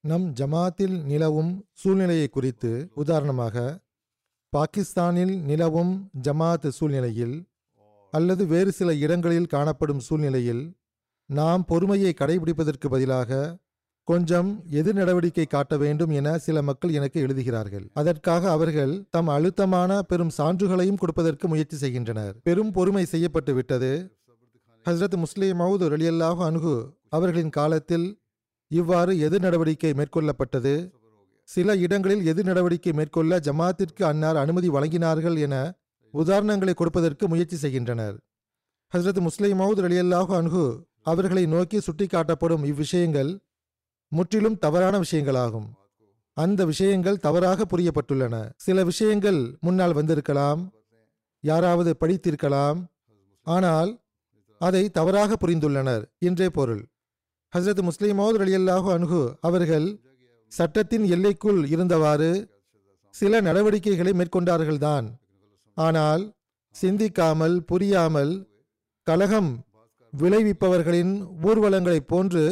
நம் ஜமாத்தில் நிலவும் சூழ்நிலையை குறித்து உதாரணமாக பாகிஸ்தானில் நிலவும் ஜமாத் சூழ்நிலையில் அல்லது வேறு சில இடங்களில் காணப்படும் சூழ்நிலையில் நாம் பொறுமையை கடைபிடிப்பதற்கு பதிலாக கொஞ்சம் எதிர் நடவடிக்கை காட்ட வேண்டும் என சில மக்கள் எனக்கு எழுதுகிறார்கள். அதற்காக அவர்கள் தம் அழுத்தமான பெரும் சான்றுகளையும் கொடுப்பதற்கு முயற்சி செய்கின்றனர். பெரும் பொறுமை செய்யப்பட்டு விட்டது ஹஸ்ரத் முஸ்லிம் மவுது ரலியல்லாஹு அனுகு அவர்களின் காலத்தில் இவ்வாறு எதிர் நடவடிக்கை மேற்கொள்ளப்பட்டது. சில இடங்களில் எதிர் நடவடிக்கை மேற்கொள்ள ஜமாத்திற்கு அன்னார் அனுமதி வழங்கினார்கள் என உதாரணங்களை கொடுப்பதற்கு முயற்சி செய்கின்றனர். ஹஸ்ரத் முஸ்லிம் மவுத் அலியல்லாஹு அன்ஹு அவர்களை நோக்கி சுட்டிக்காட்டப்படும் இவ்விஷயங்கள் முற்றிலும் தவறான விஷயங்களாகும். அந்த விஷயங்கள் தவறாக புரியப்பட்டுள்ளன. சில விஷயங்கள் முன்னால் வந்திருக்கலாம் யாராவது படித்திருக்கலாம் ஆனால் அதை தவறாக புரிந்துள்ளனர். என்றே பொருள். ஹசரத் முஸ்லிம் மௌத் அலியல்லாஹு அன்ஹு அவர்கள் சட்டத்தின் எல்லைக்குள் இருந்தவாறு சில நடவடிக்கைகளை மேற்கொண்டார்கள்தான். ஆனால் சிந்திக்காமல் புரியாமல் கலகம் விளைவிப்பவர்களின் ஊர்வலங்களைப் போன்று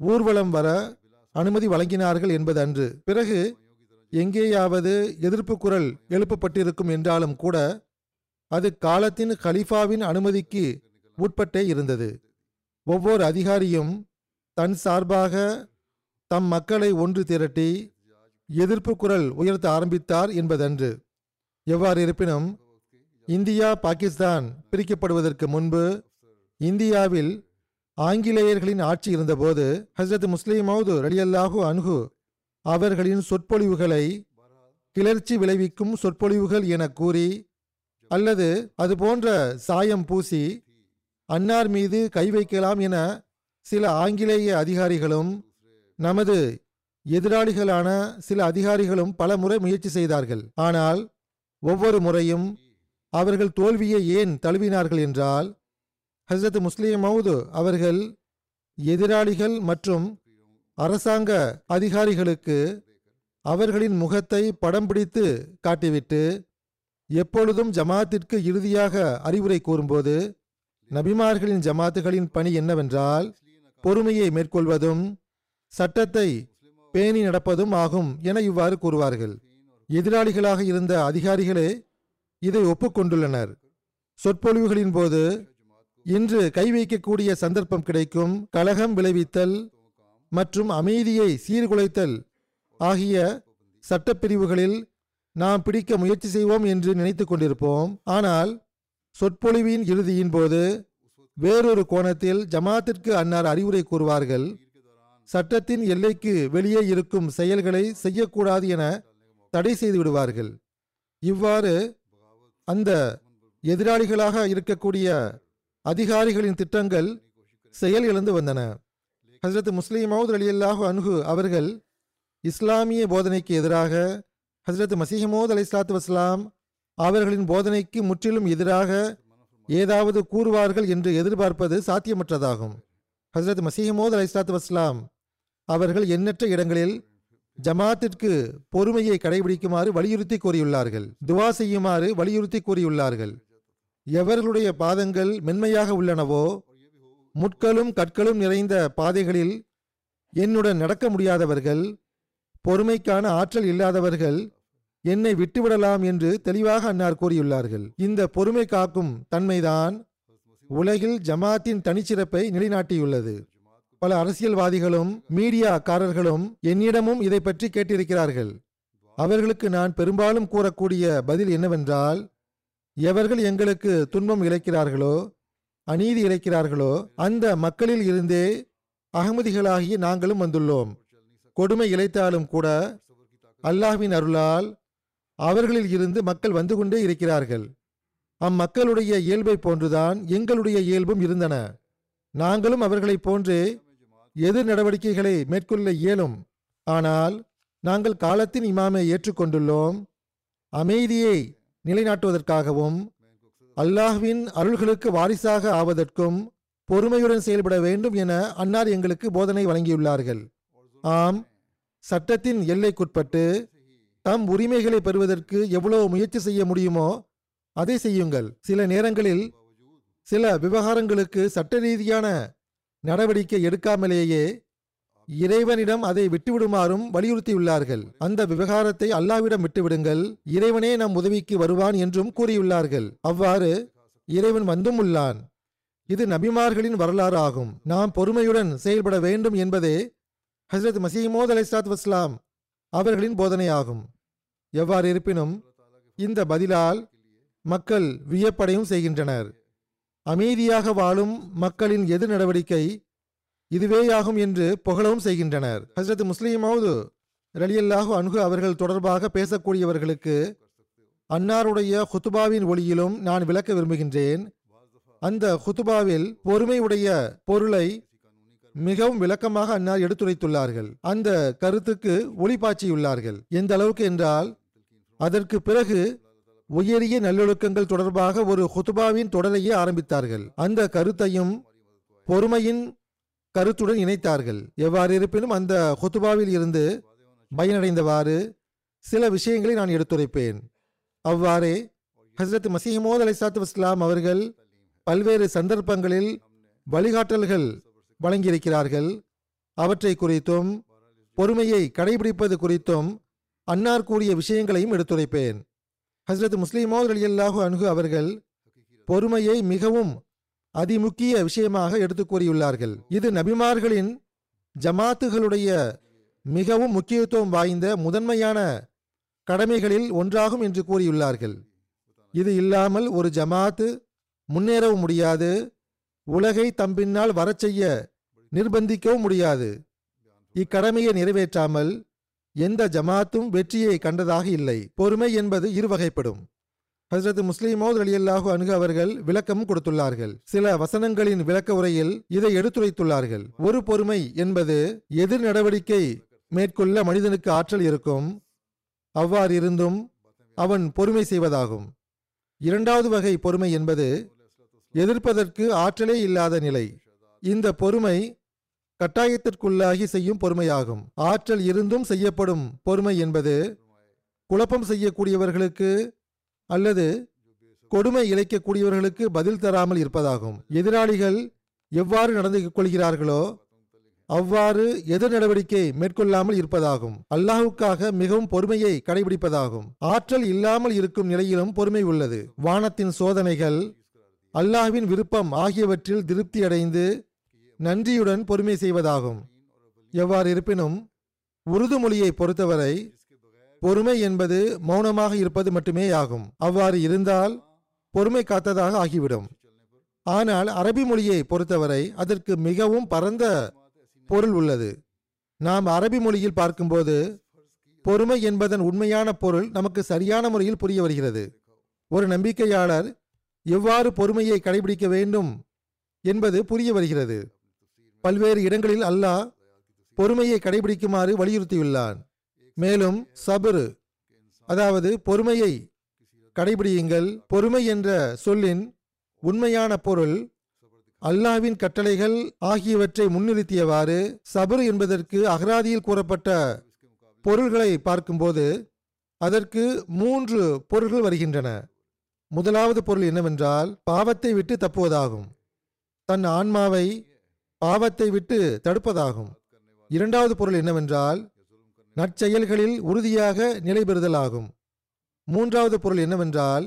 ஊர்வலம் வர அனுமதி வழங்கினார்கள் என்பது அன்று பிறகு எங்கேயாவது எதிர்ப்பு குரல் எழுப்பப்பட்டிருக்கும் என்றாலும் கூட அது காலத்தின் கலீஃபாவின் அனுமதிக்கு உட்பட்டே இருந்தது. ஒவ்வொரு அதிகாரியும் தன் சார்பாக தம் மக்களை ஒன்று திரட்டி எதிர்ப்பு குரல் உயர்த்த ஆரம்பித்தார் என்பதன்று. எவ்வாறு இருப்பினும் இந்தியா பாகிஸ்தான் பிரிக்கப்படுவதற்கு முன்பு இந்தியாவில் ஆங்கிலேயர்களின் ஆட்சி இருந்தபோது ஹசரத் முஸ்லீம் மௌது ரலியல்லாஹு அன்ஹு அவர்களின் சொற்பொழிவுகளை கிளர்ச்சி விளைவிக்கும் சொற்பொழிவுகள் என கூறி அல்லது அது போன்ற சாயம் பூசி அன்னார் மீது கை வைக்கலாம் என சில ஆங்கிலேய அதிகாரிகளும் நமது எதிராளிகளான சில அதிகாரிகளும் பல முறை முயற்சி செய்தார்கள். ஆனால் ஒவ்வொரு முறையும் அவர்கள் தோல்வியை ஏன் தழுவினார்கள் என்றால் ஹசரத் முஸ்லிம் மவுது அவர்கள் எதிராளிகள் மற்றும் அரசாங்க அதிகாரிகளுக்கு அவர்களின் முகத்தை படம் பிடித்து காட்டிவிட்டு எப்பொழுதும் ஜமாத்திற்கு இறுதியாக அறிவுரை கூறும்போது நபிமார்களின் ஜமாத்துகளின் பணி என்னவென்றால் பொறுமையை மேற்கொள்வதும் சட்டத்தை பேணி நடப்பதும் ஆகும் என இவ்வாறு கூறுவார்கள். எதிராளிகளாக இருந்த அதிகாரிகளே இதை ஒப்புக்கொண்டுள்ளனர். சொற்பொழிவுகளின் போது இன்று கை வைக்கக்கூடிய சந்தர்ப்பம் கிடைக்கும் கலகம் விளைவித்தல் மற்றும் அமைதியை சீர்குலைத்தல் ஆகிய சட்டப்பிரிவுகளில் நாம் பிடிக்க முயற்சி செய்வோம் என்று நினைத்து கொண்டிருப்போம். ஆனால் சொற்பொழிவின் இறுதியின் போது வேறொரு கோணத்தில் ஜமாத்திற்கு அன்னார் அறிவுரை கூறுவார்கள் சட்டத்தின் எல்லைக்கு வெளியே இருக்கும் செயல்களை செய்யக்கூடாது என தடை செய்து விடுவார்கள். இவ்வாறு அந்த எதிராளிகளாக இருக்கக்கூடிய அதிகாரிகளின் திட்டங்கள் செயல் இழந்து வந்தன. ஹசரத் முஸ்லிம் மவுத் அலி அல்லாஹு அன்ஹு அவர்கள் இஸ்லாமிய போதனைக்கு எதிராக ஹசரத் மசீஹமோத் அலி இஸ்லாத்து வஸ்லாம் அவர்களின் போதனைக்கு முற்றிலும் எதிராக ஏதாவது கூறுவார்கள் என்று எதிர்பார்ப்பது சாத்தியமற்றதாகும். ஹசரத் மசீஹமோத் அலி வஸ்லாம் அவர்கள் எண்ணற்ற இடங்களில் ஜமாத்திற்கு பொறுமையை கடைபிடிக்குமாறு வலியுறுத்தி கூறியுள்ளார்கள். துவா செய்யுமாறு வலியுறுத்தி கூறியுள்ளார்கள். எவர்களுடைய பாதங்கள் மென்மையாக உள்ளனவோ முட்களும் கற்களும் நிறைந்த பாதைகளில் என்னுடன் நடக்க முடியாதவர்கள் பொறுமைக்கான ஆற்றல் இல்லாதவர்கள் என்னை விட்டுவிடலாம் என்று தெளிவாக அன்னார் கூறியுள்ளார்கள். இந்த பொறுமை காக்கும் தன்மைதான் உலகில் ஜமாத்தின் தனிச்சிறப்பை நிலைநாட்டியுள்ளது. பல அரசியல்வாதிகளும் மீடியாக்காரர்களும் என்னிடமும் இதை பற்றி கேட்டிருக்கிறார்கள். அவர்களுக்கு நான் பெரும்பாலும் கூறக்கூடிய பதில் என்னவென்றால் எவர்கள் எங்களுக்கு துன்பம் இழைக்கிறார்களோ அநீதி இழைக்கிறார்களோ அந்த மக்களில் இருந்தே அகமதிகளாகிய நாங்களும் வந்துள்ளோம். கொடுமை இழைத்தாலும் கூட அல்லாஹ்வின் அருளால் அவர்களில் இருந்து மக்கள் வந்து கொண்டே இருக்கிறார்கள். அம்மக்களுடைய இயல்பை போன்றுதான் எங்களுடைய இயல்பும் இருந்தன. நாங்களும் அவர்களைப் போன்று எதிர் நடவடிக்கைகளை மேற்கொள்ள இயலும். ஆனால் நாங்கள் காலத்தின் இமாமை ஏற்றுக்கொண்டுள்ளோம். அமைதியை நிலைநாட்டுவதற்காகவும் அல்லாஹ்வின் அருள்களுக்கு வாரிசாக ஆவதற்கும் பொறுமையுடன் செயல்பட வேண்டும் என அன்னார் எங்களுக்கு போதனை வழங்கியுள்ளார்கள். ஆம் சட்டத்தின் எல்லைக்குட்பட்டு தம் உரிமைகளை பெறுவதற்கு எவ்வளவு முயற்சி செய்ய முடியுமோ அதை செய்யுங்கள். சில நேரங்களில் சில விவகாரங்களுக்கு சட்ட ரீதியான நடவடிக்கை எடுக்காமலேயே இறைவனிடம் அதை விட்டுவிடுமாறும் வலியுறுத்தியுள்ளார்கள். அந்த விவகாரத்தை அல்லாவிடம் விட்டுவிடுங்கள். இறைவனே நம் உதவிக்கு வருவான் என்றும் கூறியுள்ளார்கள். அவ்வாறு இறைவன் வந்தும் உள்ளான். இது நபிமார்களின் வரலாறு ஆகும். நாம் பொறுமையுடன் செயல்பட வேண்டும் என்பதே ஹசரத் மசீமோத் அலைசாத் வஸ்லாம் அவர்களின் போதனையாகும். எவ்வாறு இருப்பினும் இந்த பதிலால் மக்கள் வியப்படையும் செய்கின்றனர். அமைதியாக வாழும் மக்களின் எது நடவடிக்கை இதுவேயாகும் என்று புகழவும் செய்கின்றனர். ஹசரத் முஸ்லீமாவது ரலியல்லாஹு அன்ஹு அவர்கள் தொடர்பாக பேசக்கூடியவர்களுக்கு அன்னாருடைய ஹுத்துபாவின் ஒளியிலும் நான் விளக்க விரும்புகின்றேன். அந்த ஹுத்துபாவில் பொறுமையுடைய பொருளை மிகவும் விளக்கமாக அன்னார் எடுத்துரைத்துள்ளார்கள். அந்த கருத்துக்கு ஒளிபாய்ச்சியுள்ளார்கள். எந்த அளவுக்கு என்றால் அதற்கு பிறகு உயரிய நல்லொழுக்கங்கள் தொடர்பாக ஒரு ஹுத்துபாவின் தொடரையே ஆரம்பித்தார்கள். அந்த கருத்தையும் பொறுமையின் கருத்துடன் இணைத்தார்கள். எவ்வாறு இருப்பினும் அந்த ஹுத்துபாவில் இருந்து பயனடைந்தவாறு சில விஷயங்களை நான் எடுத்துரைப்பேன். அவ்வாறே ஹசரத் மசீமோத் அலிசாத்து இஸ்லாம் அவர்கள் பல்வேறு சந்தர்ப்பங்களில் வழிகாட்டல்கள் வழங்கியிருக்கிறார்கள். அவற்றை குறித்தும் பொறுமையை கடைபிடிப்பது குறித்தும் அன்னார் கூறிய விஷயங்களையும் எடுத்துரைப்பேன். ஹசரத் முஸ்லிமோத் அலியல்லாஹு அணுகு அவர்கள் பொறுமையை மிகவும் அதிமுக்கிய விஷயமாக எடுத்து கூறியுள்ளார்கள். இது நபிமார்களின் ஜமாத்துகளுடைய மிகவும் முக்கியத்துவம் வாய்ந்த முதன்மையான கடமைகளில் ஒன்றாகும் என்று கூறியுள்ளார்கள். இது இல்லாமல் ஒரு ஜமாத்து முன்னேறவும் முடியாது. உலகை தம்பின்னால் வரச் செய்ய நிர்பந்திக்கவும் முடியாது. இக்கடமையை நிறைவேற்றாமல் எந்த ஜமாத்தும் வெற்றியை கண்டதாக இல்லை. பொறுமை என்பது இருவகைப்படும். ஹசரத் முஸ்லிமோத் அலியல்லாஹு அணுகு அவர்கள் விளக்கம் கொடுத்துள்ளார்கள். சில வசனங்களின் விளக்க உரையில் இதை எடுத்துரைத்துள்ளார்கள். ஒரு பொறுமை என்பது எதிர் நடவடிக்கை மேற்கொள்ள மனிதனுக்கு ஆற்றல் இருக்கும். அவ்வாறு இருந்தும் அவன் பொறுமை செய்வதாகும். இரண்டாவது வகை பொறுமை என்பது எதிர்ப்பதற்கு ஆற்றலே இல்லாத நிலை. இந்த பொறுமை கட்டாயத்திற்குள்ளாகி செய்யும் பொறுமையாகும். ஆற்றல் இருந்தும் செய்யப்படும் பொறுமை என்பது குழப்பம் செய்யக்கூடியவர்களுக்கு அல்லது கொடுமை இழைக்கக்கூடியவர்களுக்கு பதில் தராமல் இருப்பதாகும். எதிராளிகள் எவ்வாறு நடந்து கொள்கிறார்களோ அவ்வாறு எதிர் நடவடிக்கை மேற்கொள்ளாமல் இருப்பதாகும். அல்லாஹுக்காக மிகவும் பொறுமையை கடைபிடிப்பதாகும். ஆற்றல் இல்லாமல் இருக்கும் நிலையிலும் பொறுமை உள்ளது. வானத்தின் சோதனைகள் அல்லாஹ்வின் விருப்பம் ஆகியவற்றில் திருப்தி அடைந்து நன்றியுடன் பொறுமை செய்வதாகும். எவ்வாறு இருப்பினும் உருது மொழியை பொறுத்தவரை பொறுமை என்பது மௌனமாக இருப்பது மட்டுமே ஆகும். அவ்வாறு இருந்தால் பொறுமை காத்ததாக ஆகிவிடும். ஆனால் அரபி மொழியை பொறுத்தவரை அதற்கு மிகவும் பரந்த பொருள் உள்ளது. நாம் அரபி மொழியில் பார்க்கும்போது பொறுமை என்பதன் உண்மையான பொருள் நமக்கு சரியான முறையில் புரிய வருகிறது. ஒரு நம்பிக்கையாளர் எவ்வாறு பொறுமையை கடைபிடிக்க வேண்டும் என்பது புரிய வருகிறது. பல்வேறு இடங்களில் அல்லாஹ் பொறுமையை கடைபிடிக்குமாறு வலியுறுத்தியுள்ளான். மேலும் சபரு அதாவது பொறுமையை கடைபிடியுங்கள். பொறுமை என்ற சொல்லின் உண்மையான பொருள் அல்லாஹ்வின் கட்டளைகள் ஆகியவற்றை முன்னிறுத்தியவாறு சபர் என்பதற்கு அகராதியில் கூறப்பட்ட பொருள்களை பார்க்கும்போது அதற்கு மூன்று பொருள்கள் வருகின்றன. முதலாவது பொருள் என்னவென்றால் பாவத்தை விட்டு தப்புவதாகும். தன் ஆன்மாவை பாவத்தை விட்டு தடுப்பதாகும். இரண்டாவது பொருள் என்னவென்றால் நற்செயல்களில் உறுதியாக நிலை பெறுதலாகும் மூன்றாவது பொருள் என்னவென்றால்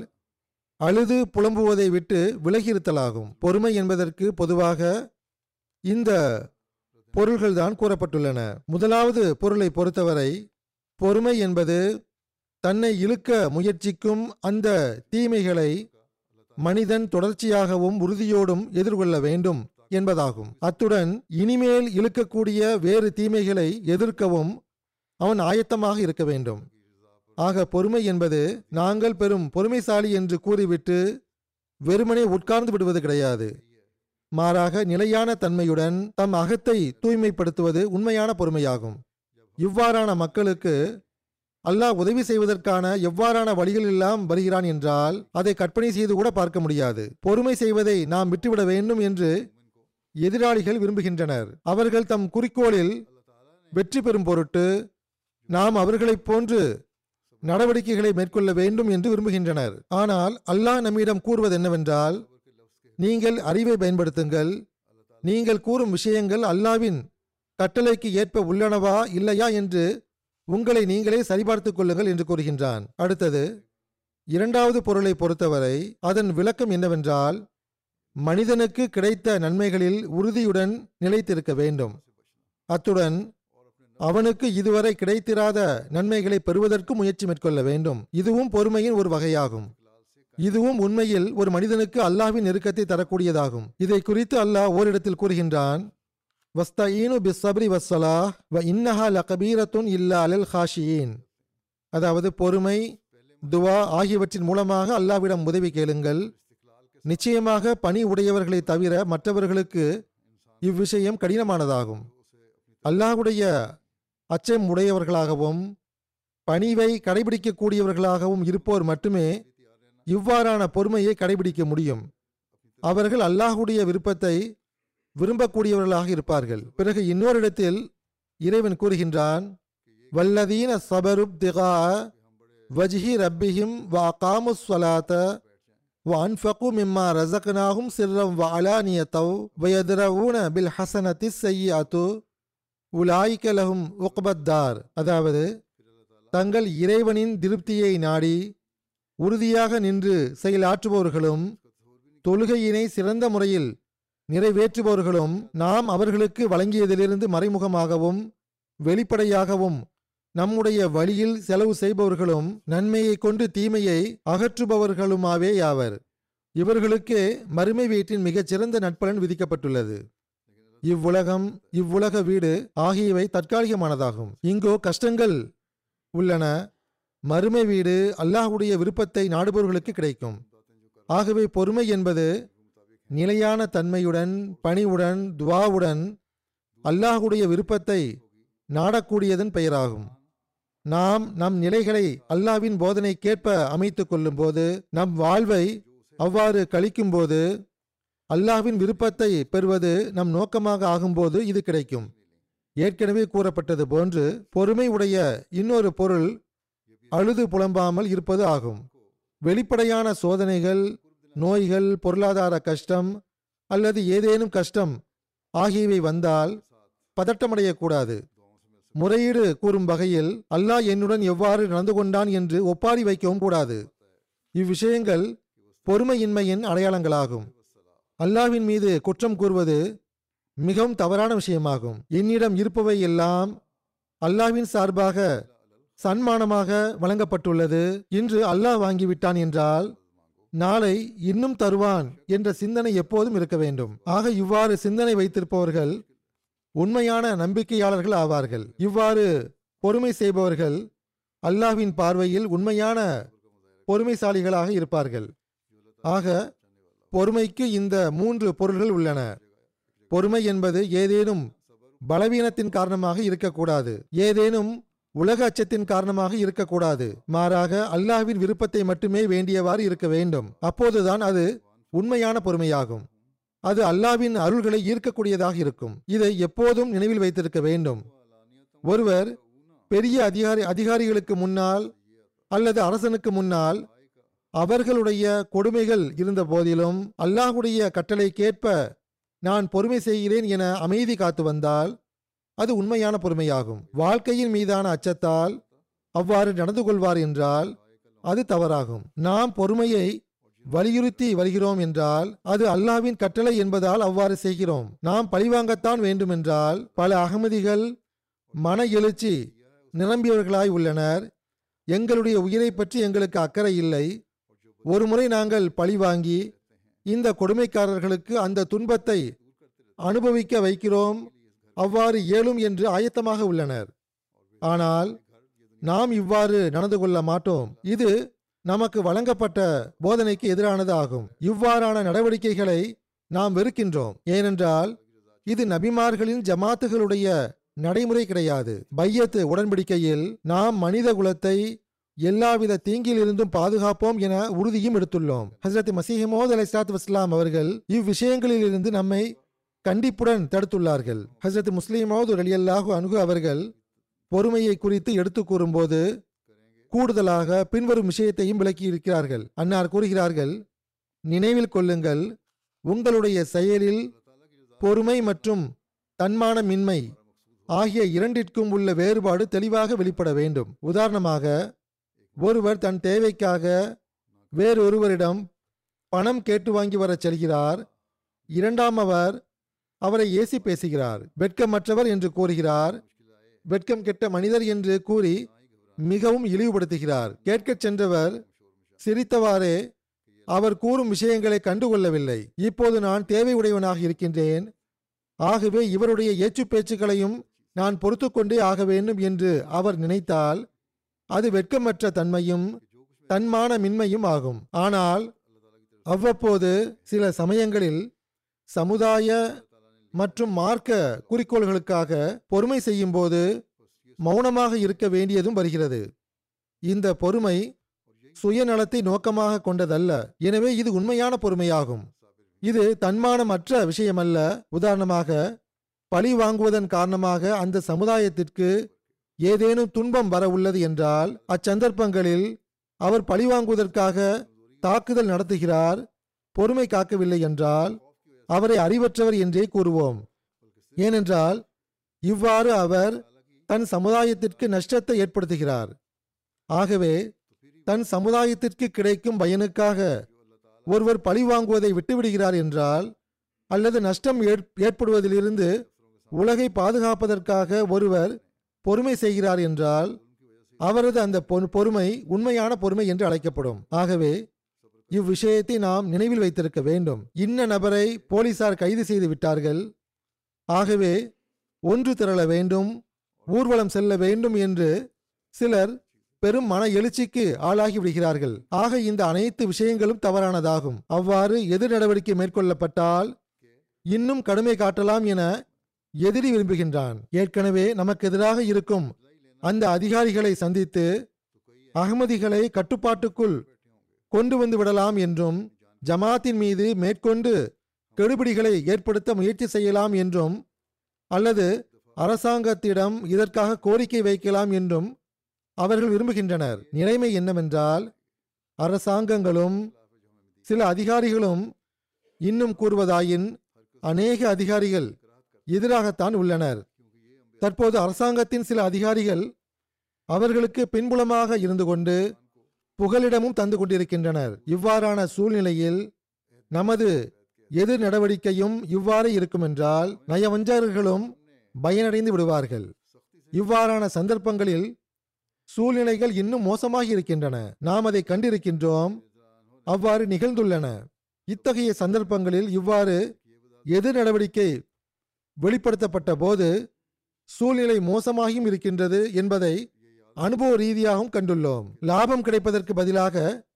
அழுது புலம்புவதை விட்டு விலகியிருத்தலாகும். பொறுமை என்பதற்கு பொதுவாக இந்த பொருள்கள்தான் கூறப்பட்டுள்ளன. முதலாவது பொருளை பொறுத்தவரை பொறுமை என்பது தன்னை இழுக்க முயற்சிக்கும் அந்த தீமைகளை மனிதன் தொடர்ச்சியாகவும் உறுதியோடும் எதிர்கொள்ள வேண்டும். என்பதாகும். அத்துடன் இனிமேல் இழுக்கக்கூடிய வேறு தீமைகளை எதிர்க்கவும் அவன் ஆயத்தமாக இருக்க வேண்டும். ஆக பொறுமை என்பது நாங்கள் பெரும் பொறுமைசாலி என்று கூறிவிட்டு வெறுமனே உட்கார்ந்து விடுவது கிடையாது. மாறாக நிலையான தன்மையுடன் தம் அகத்தை தூய்மைப்படுத்துவது உண்மையான பொறுமையாகும். இவ்வாறான மக்களுக்கு அல்லாஹ் உதவி செய்வதற்கான எவ்வாறான வழிகள் எல்லாம் வருகிறான் என்றால் அதை கற்பனை செய்து கூட பார்க்க முடியாது. பொறுமை செய்வதை நாம் விட்டுவிட வேண்டும் என்று எதிராளிகள் விரும்புகின்றனர். அவர்கள் தம் குறிக்கோளில் வெற்றி பெறும் பொருட்டு நாம் அவர்களைப் போன்று நடவடிக்கைகளை மேற்கொள்ள வேண்டும் என்று விரும்புகின்றனர். ஆனால் அல்லாஹ் நம்மிடம் கூறுவது என்னவென்றால் நீங்கள் அறிவை பயன்படுத்துங்கள். நீங்கள் கூறும் விஷயங்கள் அல்லாவின் கட்டளைக்கு ஏற்ப உள்ளனவா இல்லையா என்று உங்களை நீங்களே சரிபார்த்துக் கொள்ளுங்கள் என்று கூறுகின்றான். அடுத்தது இரண்டாவது பொருளை பொறுத்தவரை அதன் விளக்கம் என்னவென்றால் மனிதனுக்கு கிடைத்த நன்மைகளில் உறுதியுடன் நிலைத்திருக்க வேண்டும். அத்துடன் அவனுக்கு இதுவரை கிடைத்திராத நன்மைகளை பெறுவதற்கு முயற்சி மேற்கொள்ள வேண்டும். இதுவும் பொறுமையின் ஒரு வகையாகும். இதுவும் உண்மையில் ஒரு மனிதனுக்கு அல்லாஹ்வின் நெருக்கத்தை தரக்கூடியதாகும். இதை குறித்து அல்லாஹ் ஓரிடத்தில் கூறுகின்றான் வஸ்தஈனு பிஸ்ஸப்ரி வஸ்ஸலா வ இன்னஹா லகபீரத்துன் இல்லா அலல் ஹாஷியின். அதாவது பொறுமை துவா ஆகியவற்றின் மூலமாக அல்லாஹ்விடம் உதவி கேளுங்கள். நிச்சயமாக பணி உடையவர்களை தவிர மற்றவர்களுக்கு இவ்விஷயம் கடினமானதாகும். அல்லாஹுடைய அச்சம் உடையவர்களாகவும் பணிவை கடைபிடிக்கக்கூடியவர்களாகவும் இருப்போர் மட்டுமே இவ்வாறான பொறுமையை கடைபிடிக்க முடியும். அவர்கள் அல்லாஹுடைய விருப்பத்தை விரும்பக்கூடியவர்களாக இருப்பார்கள். பிறகு இன்னொரு இடத்தில் இறைவன் கூறுகின்றான் வல்லதீன சபருப் திகா வஜ்ஹி ரப்பிஹிம் வா காமுஸ்வலாத்த ஸலாத்த வ அன்ஃபகு மிம்மா ரஸக்னாஹும் சிர்ரம் வ அலானியத்தவ் வயதுரவுன பில் ஹசனத்தி லஹும் உக்பத்தார் அதாவது தங்கள் இறைவனின் திருப்தியை நாடி உறுதியாக நின்று செயலாற்றுபவர்களும் தொழுகையினை சிறந்த முறையில் நிறைவேற்றுபவர்களும் நாம் அவர்களுக்கு வழங்கியதிலிருந்து மறைமுகமாகவும் வெளிப்படையாகவும் நம்முடைய வழியில் செலவு செய்பவர்களும் நன்மையை கொண்டு தீமையை அகற்றுபவர்களுமாவே யாவர். இவர்களுக்கே மறுமை வீட்டின் மிகச்சிறந்த நட்பலன் விதிக்கப்பட்டுள்ளது. இவ்வுலகம் இவ்வுலக வீடு ஆகியவை தற்காலிகமானதாகும். இங்கோ கஷ்டங்கள் உள்ளன. மறுமை வீடு அல்லாஹுடைய விருப்பத்தை நாடுபவர்களுக்கு கிடைக்கும். ஆகவே பொறுமை என்பது நிலையான தன்மையுடன் பணிவுடன் துவாவுடன் அல்லாஹுடைய விருப்பத்தை நாடக்கூடியதன் பெயராகும். நாம் நம் நிலைகளை அல்லாவின் போதனைக்கேற்ப அமைத்துக் கொள்ளும்போது நம் வாழ்வை அவ்வாறு கழிக்கும்போது அல்லாஹ்வின் விருப்பத்தை பெறுவது நம் நோக்கமாக ஆகும்போது இது கிடைக்கும். ஏற்கனவே கூறப்பட்டது போன்று பொறுமை உடைய இன்னொரு பொருள் அழுது புலம்பாமல் இருப்பது ஆகும். வெளிப்படையான சோதனைகள் நோய்கள் பொருளாதார கஷ்டம் அல்லது ஏதேனும் கஷ்டம் ஆகியவை வந்தால் பதட்டமடையக்கூடாது. முறையீடு கூறும் வகையில் அல்லாஹ் என்னுடன் எவ்வாறு நடந்து கொண்டான் என்று ஒப்பாரி வைக்கவும் கூடாது. இவ்விஷயங்கள் பொறுமையின்மையின் அடையாளங்களாகும். அல்லாஹ்வின் மீது குற்றம் கூறுவது மிகவும் தவறான விஷயமாகும். என்னிடம் இருப்பவை எல்லாம் அல்லாஹ்வின் சார்பாக சன்மானமாக வழங்கப்பட்டுள்ளது இன்று அல்லாஹ் வாங்கிவிட்டான் என்றால் நாளை இன்னும் தருவான் என்ற சிந்தனை எப்போதும் இருக்க வேண்டும். ஆக இவ்வாறு சிந்தனை வைத்திருப்பவர்கள் உண்மையான நம்பிக்கையாளர்கள் ஆவார்கள். இவ்வாறு பொறுமை செய்பவர்கள் அல்லாஹ்வின் பார்வையில் உண்மையான பொறுமைசாலிகளாக இருப்பார்கள். ஆக பொறுமைக்கு இந்த மூன்று பொருள்கள் உள்ளன. பொறுமை என்பது ஏதேனும் பலவீனத்தின் காரணமாக இருக்கக்கூடாது. ஏதேனும் உலக அச்சத்தின் காரணமாக இருக்கக்கூடாது. மாறாக அல்லாஹ்வின் விருப்பத்தை மட்டுமே வேண்டியவாறு இருக்க வேண்டும். அப்போதுதான் அது உண்மையான பொறுமையாகும். அது அல்லாவின் அருள்களை ஈர்க்கக்கூடியதாக இருக்கும். இதை எப்போதும் நினைவில் வைத்திருக்க வேண்டும். ஒருவர் பெரிய அதிகாரி அதிகாரிகளுக்கு முன்னால் அல்லது அரசனுக்கு முன்னால் அவர்களுடைய கொடுமைகள் இருந்த போதிலும் அல்லாஹுடைய கேட்ப நான் பொறுமை செய்கிறேன் என அமைதி காத்து வந்தால் அது உண்மையான பொறுமையாகும். வாழ்க்கையின் மீதான அச்சத்தால் அவ்வாறு நடந்து கொள்வார் என்றால் அது தவறாகும். நாம் பொறுமையை வலியுறுத்தி வருகிறோம் என்றால் அது அல்லாவின் கட்டளை என்பதால் அவ்வாறு செய்கிறோம். நாம் பழிவாங்கத்தான் வேண்டுமென்றால் பல அகமதிகள் மன எழுச்சி நிரம்பியவர்களாய் உள்ளனர். எங்களுடைய உயிரை பற்றி எங்களுக்கு அக்கறை இல்லை. ஒருமுறை நாங்கள் பழிவாங்கி இந்த கொடுமைக்காரர்களுக்கு அந்த துன்பத்தை அனுபவிக்க வைக்கிறோம். அவ்வாறு இயலும் என்று ஆயத்தமாக உள்ளனர். ஆனால் நாம் இவ்வாறு நடந்து கொள்ள மாட்டோம். இது நமக்கு வழங்கப்பட்ட போதனைக்கு எதிரானது ஆகும். இவ்வாறான நடவடிக்கைகளை நாம் வெறுக்கின்றோம். ஏனென்றால் இது நபிமார்களின் ஜமாத்துகளுடைய நடைமுறை கிடையாது. பையத்து உடன்படிக்கையில் நாம் மனித குலத்தை எல்லாவித தீங்கிலிருந்தும் பாதுகாப்போம் என உறுதியும் எடுத்துள்ளோம். ஹசரத் மசீஹமோத் அலை வஸ்லாம் அவர்கள் இவ்விஷயங்களிலிருந்து நம்மை கண்டிப்புடன் தடுத்துள்ளார்கள். ஹசரத் முஸ்லிமோது அலியல்லாஹு அனுகு அவர்கள் பொறுமையை குறித்து எடுத்து கூறும்போது கூடுதலாக பின்வரும் விஷயத்தையும் விளக்கியிருக்கிறார்கள். அன்னார் கூறுகிறார்கள் நினைவில் கொள்ளுங்கள் உங்களுடைய செயலில் பொறுமை மற்றும் தன்மானமின்மை ஆகிய இரண்டிற்கும் உள்ள வேறுபாடு தெளிவாக வெளிப்பட வேண்டும். உதாரணமாக ஒருவர் தன் தேவைக்காக வேறொருவரிடம் பணம் கேட்டு வாங்கி வரச் செல்கிறார். இரண்டாம் அவர் அவரை ஏசி பேசுகிறார். வெட்கமற்றவர் என்று கூறுகிறார். வெட்கம் கெட்ட மனிதர் என்று கூறி மிகவும் இழிவுபடுத்துகிறார். கேட்கச் சென்றவர் சிரித்தவாறே அவர் கூறும் விஷயங்களை கண்டுகொள்ளவில்லை. இப்போது நான் தேவை உடையவனாக இருக்கின்றேன். ஆகவே இவருடைய ஏச்சு பேச்சுக்களையும் நான் பொறுத்து கொண்டே ஆக வேண்டும் என்று அவர் நினைத்தால் அது வெட்கமற்ற தன்மையும் தன்மான மின்மையும் ஆகும். ஆனால் அவ்வப்போது சில சமயங்களில் சமுதாய மற்றும் மார்க்க குறிக்கோள்களுக்காக பொறுமை செய்யும்போது மௌனமாக இருக்க வேண்டியதும் வருகிறது. இந்த பொறுமை சுயநலத்தை நோக்கமாக கொண்டதல்ல. எனவே இது உண்மையான பொறுமையாகும். இது தன்மானமற்ற விஷயமல்ல. உதாரணமாக பழி வாங்குவதன் காரணமாக அந்த சமுதாயத்திற்கு ஏதேனும் துன்பம் வர உள்ளது என்றால் அச்சந்தர்ப்பங்களில் அவர் பழி வாங்குவதற்காக தாக்குதல் நடத்துகிறார். பொறுமை காக்கவில்லை என்றால் அவரை அறிவற்றவர் என்றே கூறுவோம். ஏனென்றால் இவ்வாறு அவர் தன் சமுதாயத்திற்கு நஷ்டத்தை ஏற்படுத்துகிறார். ஆகவே தன் சமுதாயத்திற்கு கிடைக்கும் பயனுக்காக ஒருவர் பழி வாங்குவதை விட்டுவிடுகிறார் என்றால் அல்லது நஷ்டம் ஏற்- ஏற்படுவதிலிருந்து உலகை பாதுகாப்பதற்காக ஒருவர் பொறுமை செய்கிறார் என்றால் அவரது அந்த பொ- பொறுமை உண்மையான பொறுமை என்று அழைக்கப்படும். ஆகவே இவ்விஷயத்தை நாம் நினைவில் வைத்திருக்க வேண்டும். இன்ன நபரை போலீசார் கைது செய்து விட்டார்கள். ஆகவே ஒன்று திரள வேண்டும் ஊர்வலம் செல்ல வேண்டும் என்று சிலர் பெரும் மன எழுச்சிக்கு ஆளாகி விடுகிறார்கள். ஆக இந்த அனைத்து விஷயங்களும் தவறானதாகும். அவ்வாறு எதிர் நடவடிக்கை மேற்கொள்ளப்பட்டால் இன்னும் கடுமை காட்டலாம் என எதிரி விரும்புகின்றான். ஏற்கனவே நமக்கு எதிராக இருக்கும் அந்த அதிகாரிகளை சந்தித்து அகமதிகளை கட்டுப்பாட்டுக்குள் கொண்டு வந்து விடலாம் என்றும் ஜமாத்தின் மீது மேற்கொண்டு கெடுபிடிகளை ஏற்படுத்த முயற்சி செய்யலாம் என்றும் அல்லது அரசாங்கத்திடம் இதற்காக கோரிக்கை வைக்கலாம் என்றும் அவர்கள் விரும்புகின்றனர். நிலைமை என்னவென்றால் அரசாங்கங்களும் சில அதிகாரிகளும் இன்னும் கூறுவதாயின் அநேக அதிகாரிகள் எதிராகத்தான் உள்ளனர். தற்போது அரசாங்கத்தின் சில அதிகாரிகள் அவர்களுக்கு பின்புலமாக இருந்து கொண்டு புகலிடமும் தந்து கொண்டிருக்கின்றனர். இவ்வாறான சூழ்நிலையில் நமது எதிர் நடவடிக்கையும் இவ்வாறு இருக்குமென்றால் நயவஞ்சகர்களும் பயனடைந்து விடுவார்கள். இவ்வாறான சந்தர்ப்பங்களில் சூழ்நிலைகள் இன்னும் மோசமாகி இருக்கின்றன. நாம் அதை கண்டிருக்கின்றோம். அவ்வாறு நிகழ்ந்துள்ளன. இத்தகைய சந்தர்ப்பங்களில் இவ்வாறு எதிர் நடவடிக்கை வெளிப்படுத்தப்பட்ட போது சூழ்நிலை மோசமாகியும் இருக்கின்றது என்பதை அனுபவ ரீதியாகவும் கண்டுள்ளோம். லாபம் கிடைப்பதற்கு பதிலாக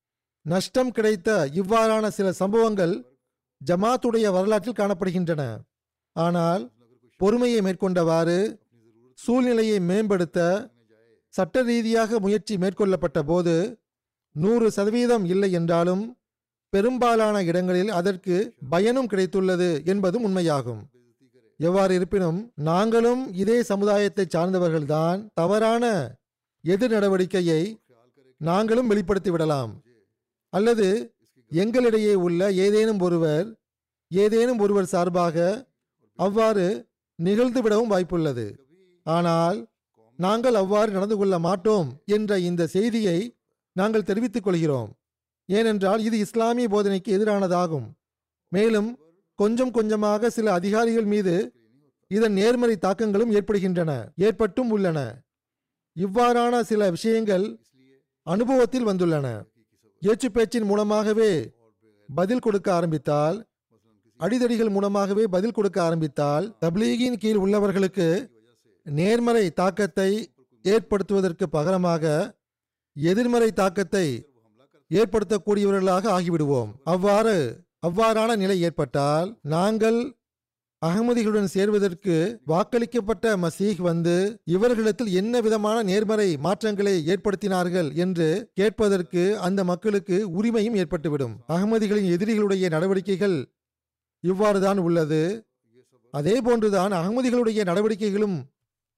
நஷ்டம் கிடைத்த இவ்வாறான சில சம்பவங்கள் ஜமாத்துடைய வரலாற்றில் காணப்படுகின்றன. ஆனால் பொறுமையை மேற்கொண்டவாறு சூழ்நிலையை மேம்படுத்த சட்ட ரீதியாக முயற்சி மேற்கொள்ளப்பட்ட போது நூறு சதவீதம் இல்லை என்றாலும் பெரும்பாலான இடங்களில் அதற்கு பயனும் கிடைத்துள்ளது என்பதும் உண்மையாகும். எவ்வாறு இருப்பினும் நாங்களும் இதே சமுதாயத்தை சார்ந்தவர்கள்தான் தவறான எதிர் நடவடிக்கையை நாங்களும் வெளிப்படுத்தி விடலாம். அல்லது எங்களிடையே உள்ள ஏதேனும் ஒருவர் ஏதேனும் ஒருவர் சார்பாக அவ்வாறு நிகழ்ந்துவிடவும் வாய்ப்புள்ளது. ஆனால் நாங்கள் அவ்வாறு நடந்து கொள்ள மாட்டோம் என்ற இந்த செய்தியை நாங்கள் தெரிவித்துக் கொள்கிறோம். ஏனென்றால் இது இஸ்லாமிய போதனைக்கு எதிரானதாகும். மேலும் கொஞ்சம் கொஞ்சமாக சில அதிகாரிகள் மீது இதன் நேர்மறை தாக்கங்களும் ஏற்படுகின்றன ஏற்பட்டும் உள்ளன. இவ்வாறான சில விஷயங்கள் அனுபவத்தில் வந்துள்ளன. ஏச்சு பேச்சின் மூலமாகவே பதில் கொடுக்க ஆரம்பித்தால் அடிதடிகள் மூலமாகவே பதில் கொடுக்க ஆரம்பித்தால் தப்லீகின் கீழ் உள்ளவர்களுக்கு நேர்மறை தாக்கத்தை ஏற்படுத்துவதற்கு பகரமாக எதிர்மறை தாக்கத்தை ஏற்படுத்தக்கூடியவர்களாக ஆகிவிடுவோம். அவ்வாறு அவ்வாறான நிலை ஏற்பட்டால் நாங்கள் அகமதிகளுடன் சேர்வதற்கு வாக்களிக்கப்பட்ட மசீஹ் வந்து இவர்களிடத்தில் என்ன விதமான நேர்மறை மாற்றங்களை ஏற்படுத்தினார்கள் என்று கேட்பதற்கு அந்த மக்களுக்கு உரிமையும் ஏற்பட்டுவிடும். அகமதிகளின் எதிரிகளுடைய நடவடிக்கைகள் இவ்வாறுதான் உள்ளது. அதே போன்றுதான் அகமதிகளுடைய நடவடிக்கைகளும்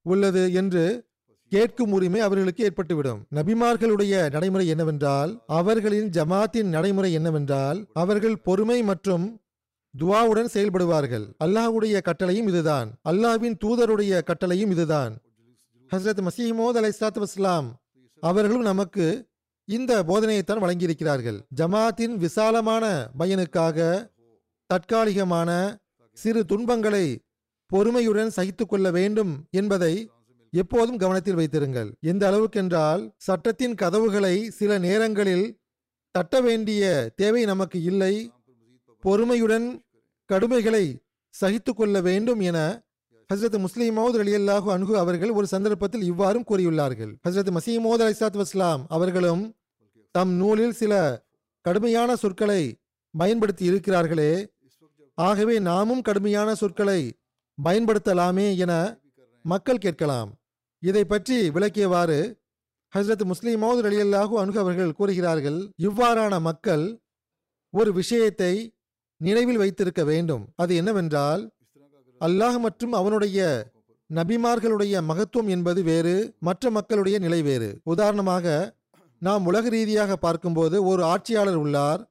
உள்ளது என்று கேட்கும் உரிமை அவர்களுக்கு ஏற்பட்டுவிடும். நபிமார்களுடைய நடைமுறை என்னவென்றால் அவர்களின் ஜமாத்தின் நடைமுறை என்னவென்றால் அவர்கள் பொறுமை மற்றும் துவாவுடன் செயல்படுவார்கள். அல்லாஹ்வுடைய கட்டளையும் இதுதான். அல்லாஹ்வின் தூதருடைய கட்டளையும் இதுதான். ஹஸ்ரத் மசீமோத் அலை வஸ்லாம் அவர்களும் நமக்கு இந்த போதனையைத்தான் வழங்கியிருக்கிறார்கள். ஜமாத்தின் விசாலமான பயனுக்காக தற்காலிகமான சிறு துன்பங்களை பொறுமையுடன் சகித்து கொள்ள வேண்டும் என்பதை எப்போதும் கவனத்தில் வைத்திருங்கள். எந்த அளவுக்கென்றால் சட்டத்தின் கதவுகளை சில நேரங்களில் தட்ட வேண்டிய தேவை நமக்கு இல்லை. பொறுமையுடன் கடுமைகளை சகித்து கொள்ள வேண்டும் என ஹசரத் முஸ்லிமோத் அலி அல்லாஹு அன்ஹு அவர்கள் ஒரு சந்தர்ப்பத்தில் இவ்வாறும் கூறியுள்ளார்கள். ஹசரத் மசீமோத் அலி சாத் வஸ்லாம் அவர்களும் தம் நூலில் சில கடுமையான சொற்களை பயன்படுத்தி இருக்கிறார்களே. ஆகவே நாமும் கடுமையான சொற்களை பயன்படுத்தலாமே என மக்கள் கேட்கலாம். இதை பற்றி விளக்கியவாறு ஹசரத் முஸ்லிமோத் அலி அல்லாஹு அவர்கள் கூறுகிறார்கள் இவ்வாறான மக்கள் ஒரு விஷயத்தை நினைவில் வைத்திருக்க வேண்டும். அது என்னவென்றால் அல்லாஹ் மற்றும் அவனுடைய நபிமார்களுடைய மகத்துவம் என்பது வேறு மற்ற மக்களுடைய நிலை வேறு. உதாரணமாக நாம் உலக ரீதியாக பார்க்கும்போது ஒரு ஆட்சியாளர் உள்ளார்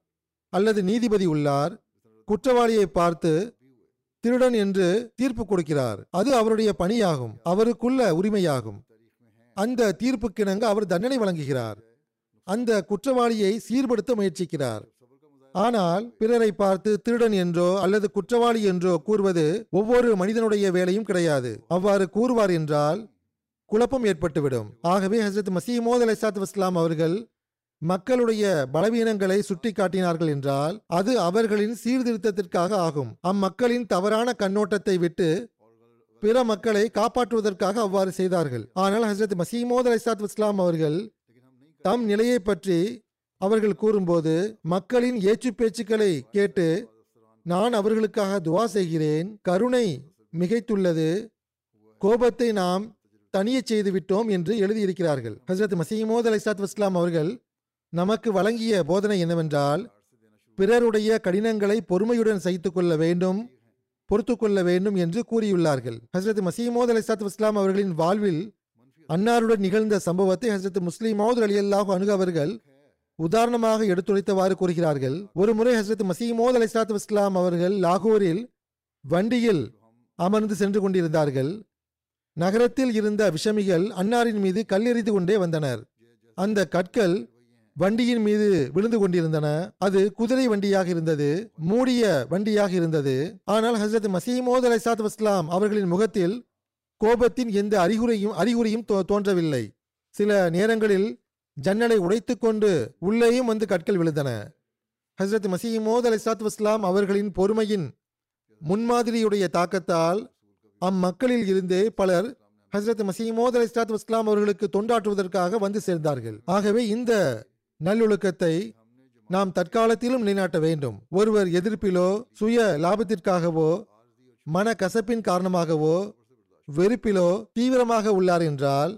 அல்லது நீதிபதி உள்ளார் குற்றவாளியை பார்த்து திருடன் என்று தீர்ப்பு கொடுக்கிறார். அது அவருடைய பணியாகும். அவருக்குள்ள உரிமையாகும். அந்த தீர்ப்புக்கிணங்க அவர் தண்டனை வழங்குகிறார். அந்த குற்றவாளியை சீர்படுத்த முயற்சிக்கிறார். ஆனால் பிறரை பார்த்து திருடன் என்றோ அல்லது குற்றவாளி என்றோ கூறுவது ஒவ்வொரு மனிதனுடைய வேலையும் கிடையாது. அவ்வாறு கூறுவார் என்றால் குழப்பம் ஏற்பட்டுவிடும். ஆகவே ஹசரத் மசீமோத் அலைசாத் வஸ்லாம் அவர்கள் மக்களுடைய பலவீனங்களை சுட்டி காட்டினார்கள் என்றால் அது அவர்களின் சீர்திருத்தத்திற்காக ஆகும். அம்மக்களின் தவறான கண்ணோட்டத்தை விட்டு பிற மக்களை காப்பாற்றுவதற்காக அவ்வாறு செய்தார்கள். ஆனால் ஹசரத் மசீமோத் அலிசாத் இஸ்லாம் அவர்கள் தம் நிலையை பற்றி அவர்கள் கூறும்போது மக்களின் ஏச்சு பேச்சுக்களை கேட்டு நான் அவர்களுக்காக துவா செய்கிறேன். கருணை மிகைத்துள்ளது. கோபத்தை நாம் தனியே செய்து விட்டோம் என்று எழுதியிருக்கிறார்கள். ஹசரத் மசீமோத் அலிசாத் வஸ்லாம் அவர்கள் நமக்கு வழங்கிய போதனை என்னவென்றால் பிறருடைய கடினங்களை பொறுமையுடன் சகித்துக் கொள்ள வேண்டும் பொறுத்து கொள்ள வேண்டும் என்று கூறியுள்ளார்கள். ஹசரத் மசீமோத் அலிசாத் வஸ்லாம் அவர்களின் வாழ்வில் அன்னாருடன் நிகழ்ந்த சம்பவத்தை ஹசரத் முஸ்லிமோத் அலி அல்லாஹ் அணுக அவர்கள் உதாரணமாக எடுத்துரைத்தவாறு கூறுகிறார்கள். ஒரு முறை ஹசரத் மசீமோத் அலைசாத் வஸ்லாம் அவர்கள் லாகூரில் வண்டியில் அமர்ந்து சென்று கொண்டிருந்தார்கள். நகரத்தில் இருந்த விஷமிகள் அன்னாரின் மீது கல்லெறிந்து கொண்டே வந்தனர். அந்த கற்கள் வண்டியின் மீது விழுந்து கொண்டிருந்தன. அது குதிரை வண்டியாக இருந்தது மூடிய வண்டியாக இருந்தது. ஆனால் ஹசரத் மசீமோத் அலைசாத் வஸ்லாம் அவர்களின் முகத்தில் கோபத்தின் எந்த அறிகுறியும் அறிகுறியும் தோ- தோன்றவில்லை. சில நேரங்களில் ஜன்னலை உடைத்துக்கொண்டு உள்ளேயும் வந்து கற்கள் விழுந்தன. ஹசரத் மசீமோத் அலைசாத் வஸ்லாம் அவர்களின் பொறுமையின் முன்மாதிரியுடைய தாக்கத்தால் அம்மக்களில் இருந்தே பலர் ஹசரத் மசீமோத் அலைசாத் வஸ்லாம் அவர்களுக்கு தொண்டாற்றுவதற்காக வந்து சேர்ந்தார்கள். ஆகவே இந்த நல்லொழுக்கத்தை நாம் தற்காலத்திலும் நிலைநாட்ட வேண்டும். ஒருவர் எதிர்ப்பிலோ சுய லாபத்திற்காகவோ மன கசப்பின் காரணமாகவோ வெறுப்பிலோ தீவிரமாக உள்ளார் என்றால்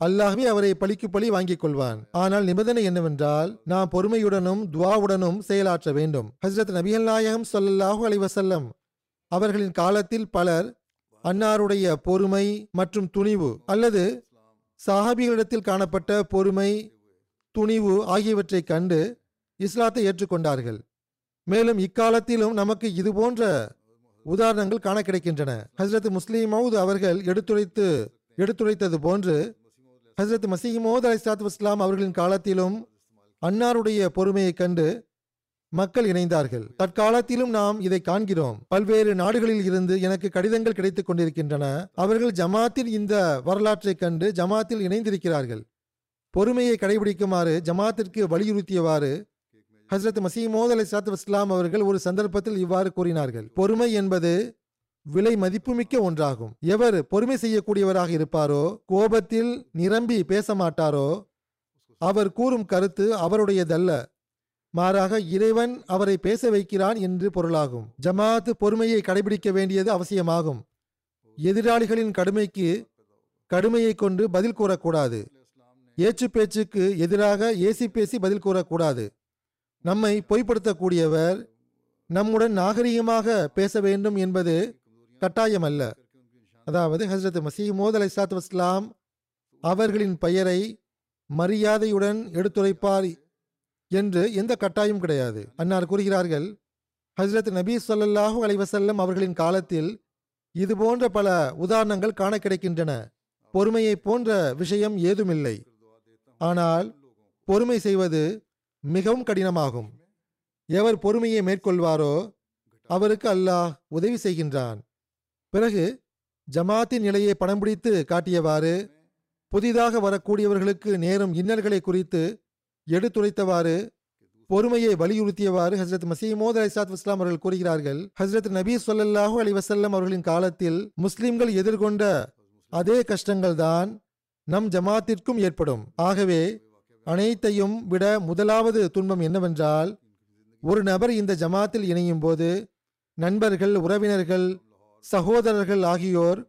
அல்லாஹ்வே அவரை பழிக்கு பழி வாங்கிக் கொள்வான். ஆனால் நிபந்தனை என்னவென்றால் நாம் பொறுமையுடனும் துவாவுடனும் செயலாற்ற வேண்டும். ஹஸ்ரத் நபிகள் நாயகம் சொல்லல்லாஹூ அலைஹி அவர்களின் காலத்தில் பலர் அன்னாருடைய பொறுமை மற்றும் துணிவு அல்லது சஹாபிகளிடத்தில் காணப்பட்ட பொறுமை துணிவு ஆகியவற்றைக் கண்டு இஸ்லாத்தை ஏற்றுக்கொண்டார்கள். மேலும் இக்காலத்திலும் நமக்கு இது போன்ற உதாரணங்கள் காண கிடைக்கின்றன. ஹசரத் முஸ்லிம் மவுத் அவர்கள் எடுத்துரைத்து எடுத்துரைத்தது போன்று ஹசரத் மசீமோத் மோத் அலி சாத் இஸ்லாம் அவர்களின் காலத்திலும் அன்னாருடைய பொறுமையைக் கண்டு மக்கள் இணைந்தார்கள். தற்காலத்திலும் நாம் இதை காண்கிறோம். பல்வேறு நாடுகளில் இருந்து எனக்கு கடிதங்கள் கிடைத்துக் கொண்டிருக்கின்றன. அவர்கள் ஜமாத்தின் இந்த வரலாற்றைக் கண்டு ஜமாத்தில் இணைந்திருக்கிறார்கள். பொறுமையை கடைபிடிக்குமாறு ஜமாத்திற்கு வலியுறுத்தியவாறு ஹசரத் மசீமோத் அலி சாத் இஸ்லாம் அவர்கள் ஒரு சந்தர்ப்பத்தில் இவ்வாறு கூறினார்கள். பொறுமை என்பது விலை மதிப்புமிக்க ஒன்றாகும். எவர் பொறுமை செய்யக்கூடியவராக இருப்பாரோ கோபத்தில் நிரம்பி பேச மாட்டாரோ அவர் கூறும் கருத்து அவருடையதல்ல. மாறாக இறைவன் அவரை பேச வைக்கிறான் என்று பொருளாகும். ஜமாத் பொறுமையை கடைபிடிக்க வேண்டியது அவசியமாகும். எதிராளிகளின் கடுமைக்கு கடுமையை கொண்டு பதில் கூறக்கூடாது. ஏச்சு பேச்சுக்கு எதிராக ஏசி பேசி பதில் கூறக்கூடாது. நம்மை பொய்ப்படுத்தக்கூடியவர் நம்முடன் நாகரிகமாக பேச வேண்டும் என்பது கட்டாயமல்ல. அதாவது ஹசரத் மசீமோத் அலை சாத் வஸ்லாம் அவர்களின் பெயரை மரியாதையுடன் எடுத்துரைப்பார் என்று எந்த கட்டாயம் கிடையாது. அன்னார் கூறுகிறார்கள் ஹசரத் நபீ சொல்லல்லாஹு அலைவசல்லம் அவர்களின் காலத்தில் இது போன்ற பல உதாரணங்கள் காண கிடைக்கின்றன. பொறுமையை போன்ற விஷயம் ஏதுமில்லை. ஆனால் பொறுமை செய்வது மிகவும் கடினமாகும். எவர் பொறுமையை மேற்கொள்வாரோ அவருக்கு அல்லாஹ் உதவி செய்கின்றான். பிறகு ஜமாத்தின் நிலையை படம் பிடித்து காட்டியவாறு புதிதாக வரக்கூடியவர்களுக்கு நேரும் இன்னல்களை குறித்து எடுத்துரைத்தவாறு பொறுமையை வலியுறுத்தியவாறு ஹசரத் மசீமோத் அலிசாத் இஸ்லாம் அவர்கள் கூறுகிறார்கள் ஹசரத் நபி ஸல்லல்லாஹு அலி வசல்லம் அவர்களின் காலத்தில் முஸ்லிம்கள் எதிர்கொண்ட அதே கஷ்டங்கள் தான் நம் ஜமாத்திற்கும் ஏற்படும். ஆகவே அனைத்தையும் விட முதலாவது துன்பம் என்னவென்றால் ஒரு நபர் இந்த ஜமாத்தில் இணையும் போது நண்பர்கள் உறவினர்கள் சகோதரர்கள் ஆகியோர்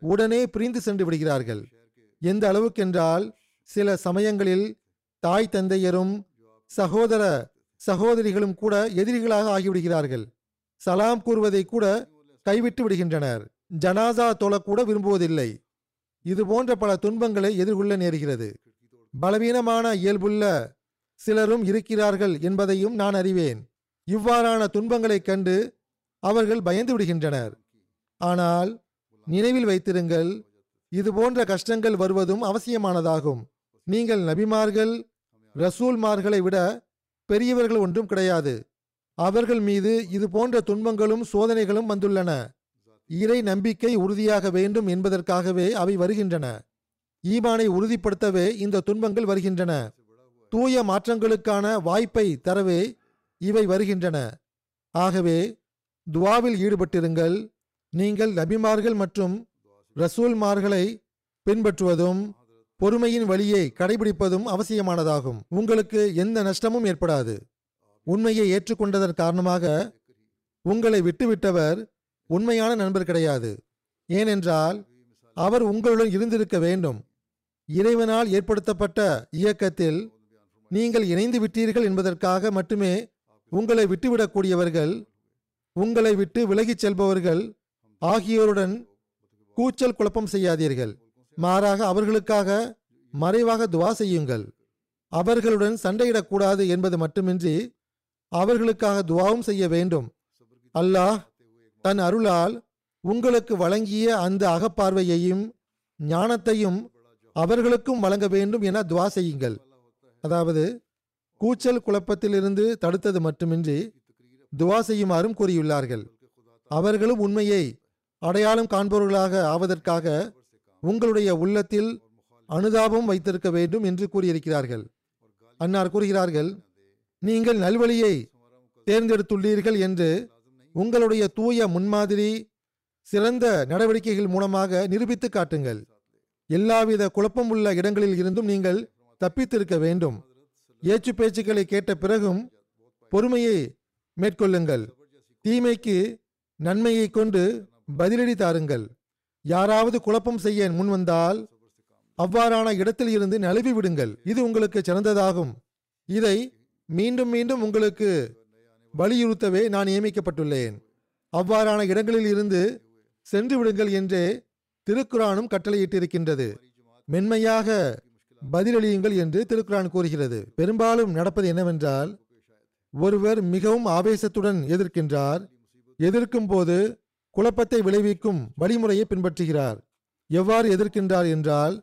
உடனே பிரிந்து சென்று விடுகிறார்கள். எந்த அளவுக்கென்றால் சில சமயங்களில் தாய் தந்தையரும் சகோதர சகோதரிகளும் கூட எதிரிகளாக ஆகிவிடுகிறார்கள். சலாம் கூறுவதை கூட கைவிட்டு விடுகின்றனர். ஜனாசா தொழக்கூட விரும்புவதில்லை. இது போன்ற பல துன்பங்களை எதிர்கொள்ள நேருகிறது. பலவீனமான இயல்புள்ள சிலரும் இருக்கிறார்கள் என்பதையும் நான் அறிவேன். இவ்வாறான துன்பங்களைக் கண்டு அவர்கள் பயந்து விடுகின்றனர். ஆனால் நினைவில் வைத்திருங்கள் இது போன்ற கஷ்டங்கள் வருவதும் அவசியமானதாகும். நீங்கள் நபிமார்கள் ரசூல்மார்களை விட பெரியவர்கள் ஒன்றும் கிடையாது. அவர்கள் மீது இது போன்ற துன்பங்களும் சோதனைகளும் வந்துள்ளன. இறை நம்பிக்கை உறுதியாக வேண்டும் என்பதற்காகவே அவை வருகின்றன. ஈமானை உறுதிப்படுத்தவே இந்த துன்பங்கள் வருகின்றன. தூய மாற்றங்களுக்கான வாய்ப்பை தரவே இவை வருகின்றன. ஆகவே துவாவில் ஈடுபட்டிருங்கள். நீங்கள் நபிமார்கள் மற்றும் ரசூல்மார்களை பின்பற்றுவதும் பொறுமையின் வழியை கடைபிடிப்பதும் அவசியமானதாகும். உங்களுக்கு எந்த நஷ்டமும் ஏற்படாது. உண்மையை ஏற்றுக்கொண்டதன் காரணமாக உங்களை விட்டுவிட்டவர் உண்மையான நண்பர் கிடையாது. ஏனென்றால் அவர் உங்களுடன் இருந்திருக்க வேண்டும். இறைவனால் ஏற்படுத்தப்பட்ட இயக்கத்தில் நீங்கள் இணைந்து விட்டீர்கள் என்பதற்காக மட்டுமே உங்களை விட்டுவிடக்கூடியவர்கள் உங்களை விட்டு விலகிச் செல்பவர்கள் ஆகியோருடன் கூச்சல் குழப்பம் செய்யாதீர்கள். மாறாக அவர்களுக்காக மறைவாக துவா செய்யுங்கள். அவர்களுடன் சண்டையிடக்கூடாது என்பது மட்டுமின்றி அவர்களுக்காக துவாவும் செய்ய வேண்டும். அல்லாஹ் தன் அருளால் உங்களுக்கு வழங்கிய அந்த அகப்பார்வையையும் ஞானத்தையும் அவர்களுக்கும் வழங்க வேண்டும் என துவா செய்யுங்கள். அதாவது கூச்சல் குழப்பத்திலிருந்து தடுத்தது மட்டுமின்றி துவா செய்யுமாறும் கூறியுள்ளார்கள். அவர்களும் உண்மையை அடையாளம் காண்பவர்களாக ஆவதற்காக உங்களுடைய உள்ளத்தில் அனுதாபம் வைத்திருக்க வேண்டும் என்று கூறியிருக்கிறார்கள். அன்னார் கூறுகிறார்கள் நீங்கள் நல்வழியை தேர்ந்தெடுத்துள்ளீர்கள் என்று உங்களுடைய தூய முன்மாதிரி சிறந்த நடவடிக்கைகள் மூலமாக நிரூபித்து காட்டுங்கள். எல்லாவித குழப்பம் உள்ள இடங்களில் இருந்தும் நீங்கள் தப்பித்திருக்க வேண்டும். ஏச்சு பேச்சுக்களை கேட்ட பிறகும் பொறுமையை மேற்கொள்ளுங்கள். தீமைக்கு நன்மையை கொண்டு பதிலடி தாருங்கள். யாராவது குழப்பம் செய்ய முன்வந்தால் அவ்வாறான இடத்தில் இருந்து நழுவி விடுங்கள். இது உங்களுக்கு சிறந்ததாகும். இதை மீண்டும் மீண்டும் உங்களுக்கு வலியுறுத்தவே நான் நியமிக்கப்பட்டுள்ளேன். அவ்வாறான இடங்களில் இருந்து சென்று விடுங்கள் என்றே திருக்குரானும் கட்டளையிட்டிருக்கின்றது. மென்மையாக பதிலளியுங்கள் என்று திருக்குரான் கூறுகிறது. பெரும்பாலும் நடப்பது என்னவென்றால் ஒருவர் மிகவும் ஆவேசத்துடன் எதிர்க்கின்றார் எதிர்க்கும் போது குழப்பத்தை விளைவிக்கும் வழிமுறையை பின்பற்றுகிறார். எவ்வாறு எதிர்க்கின்றார் என்றால்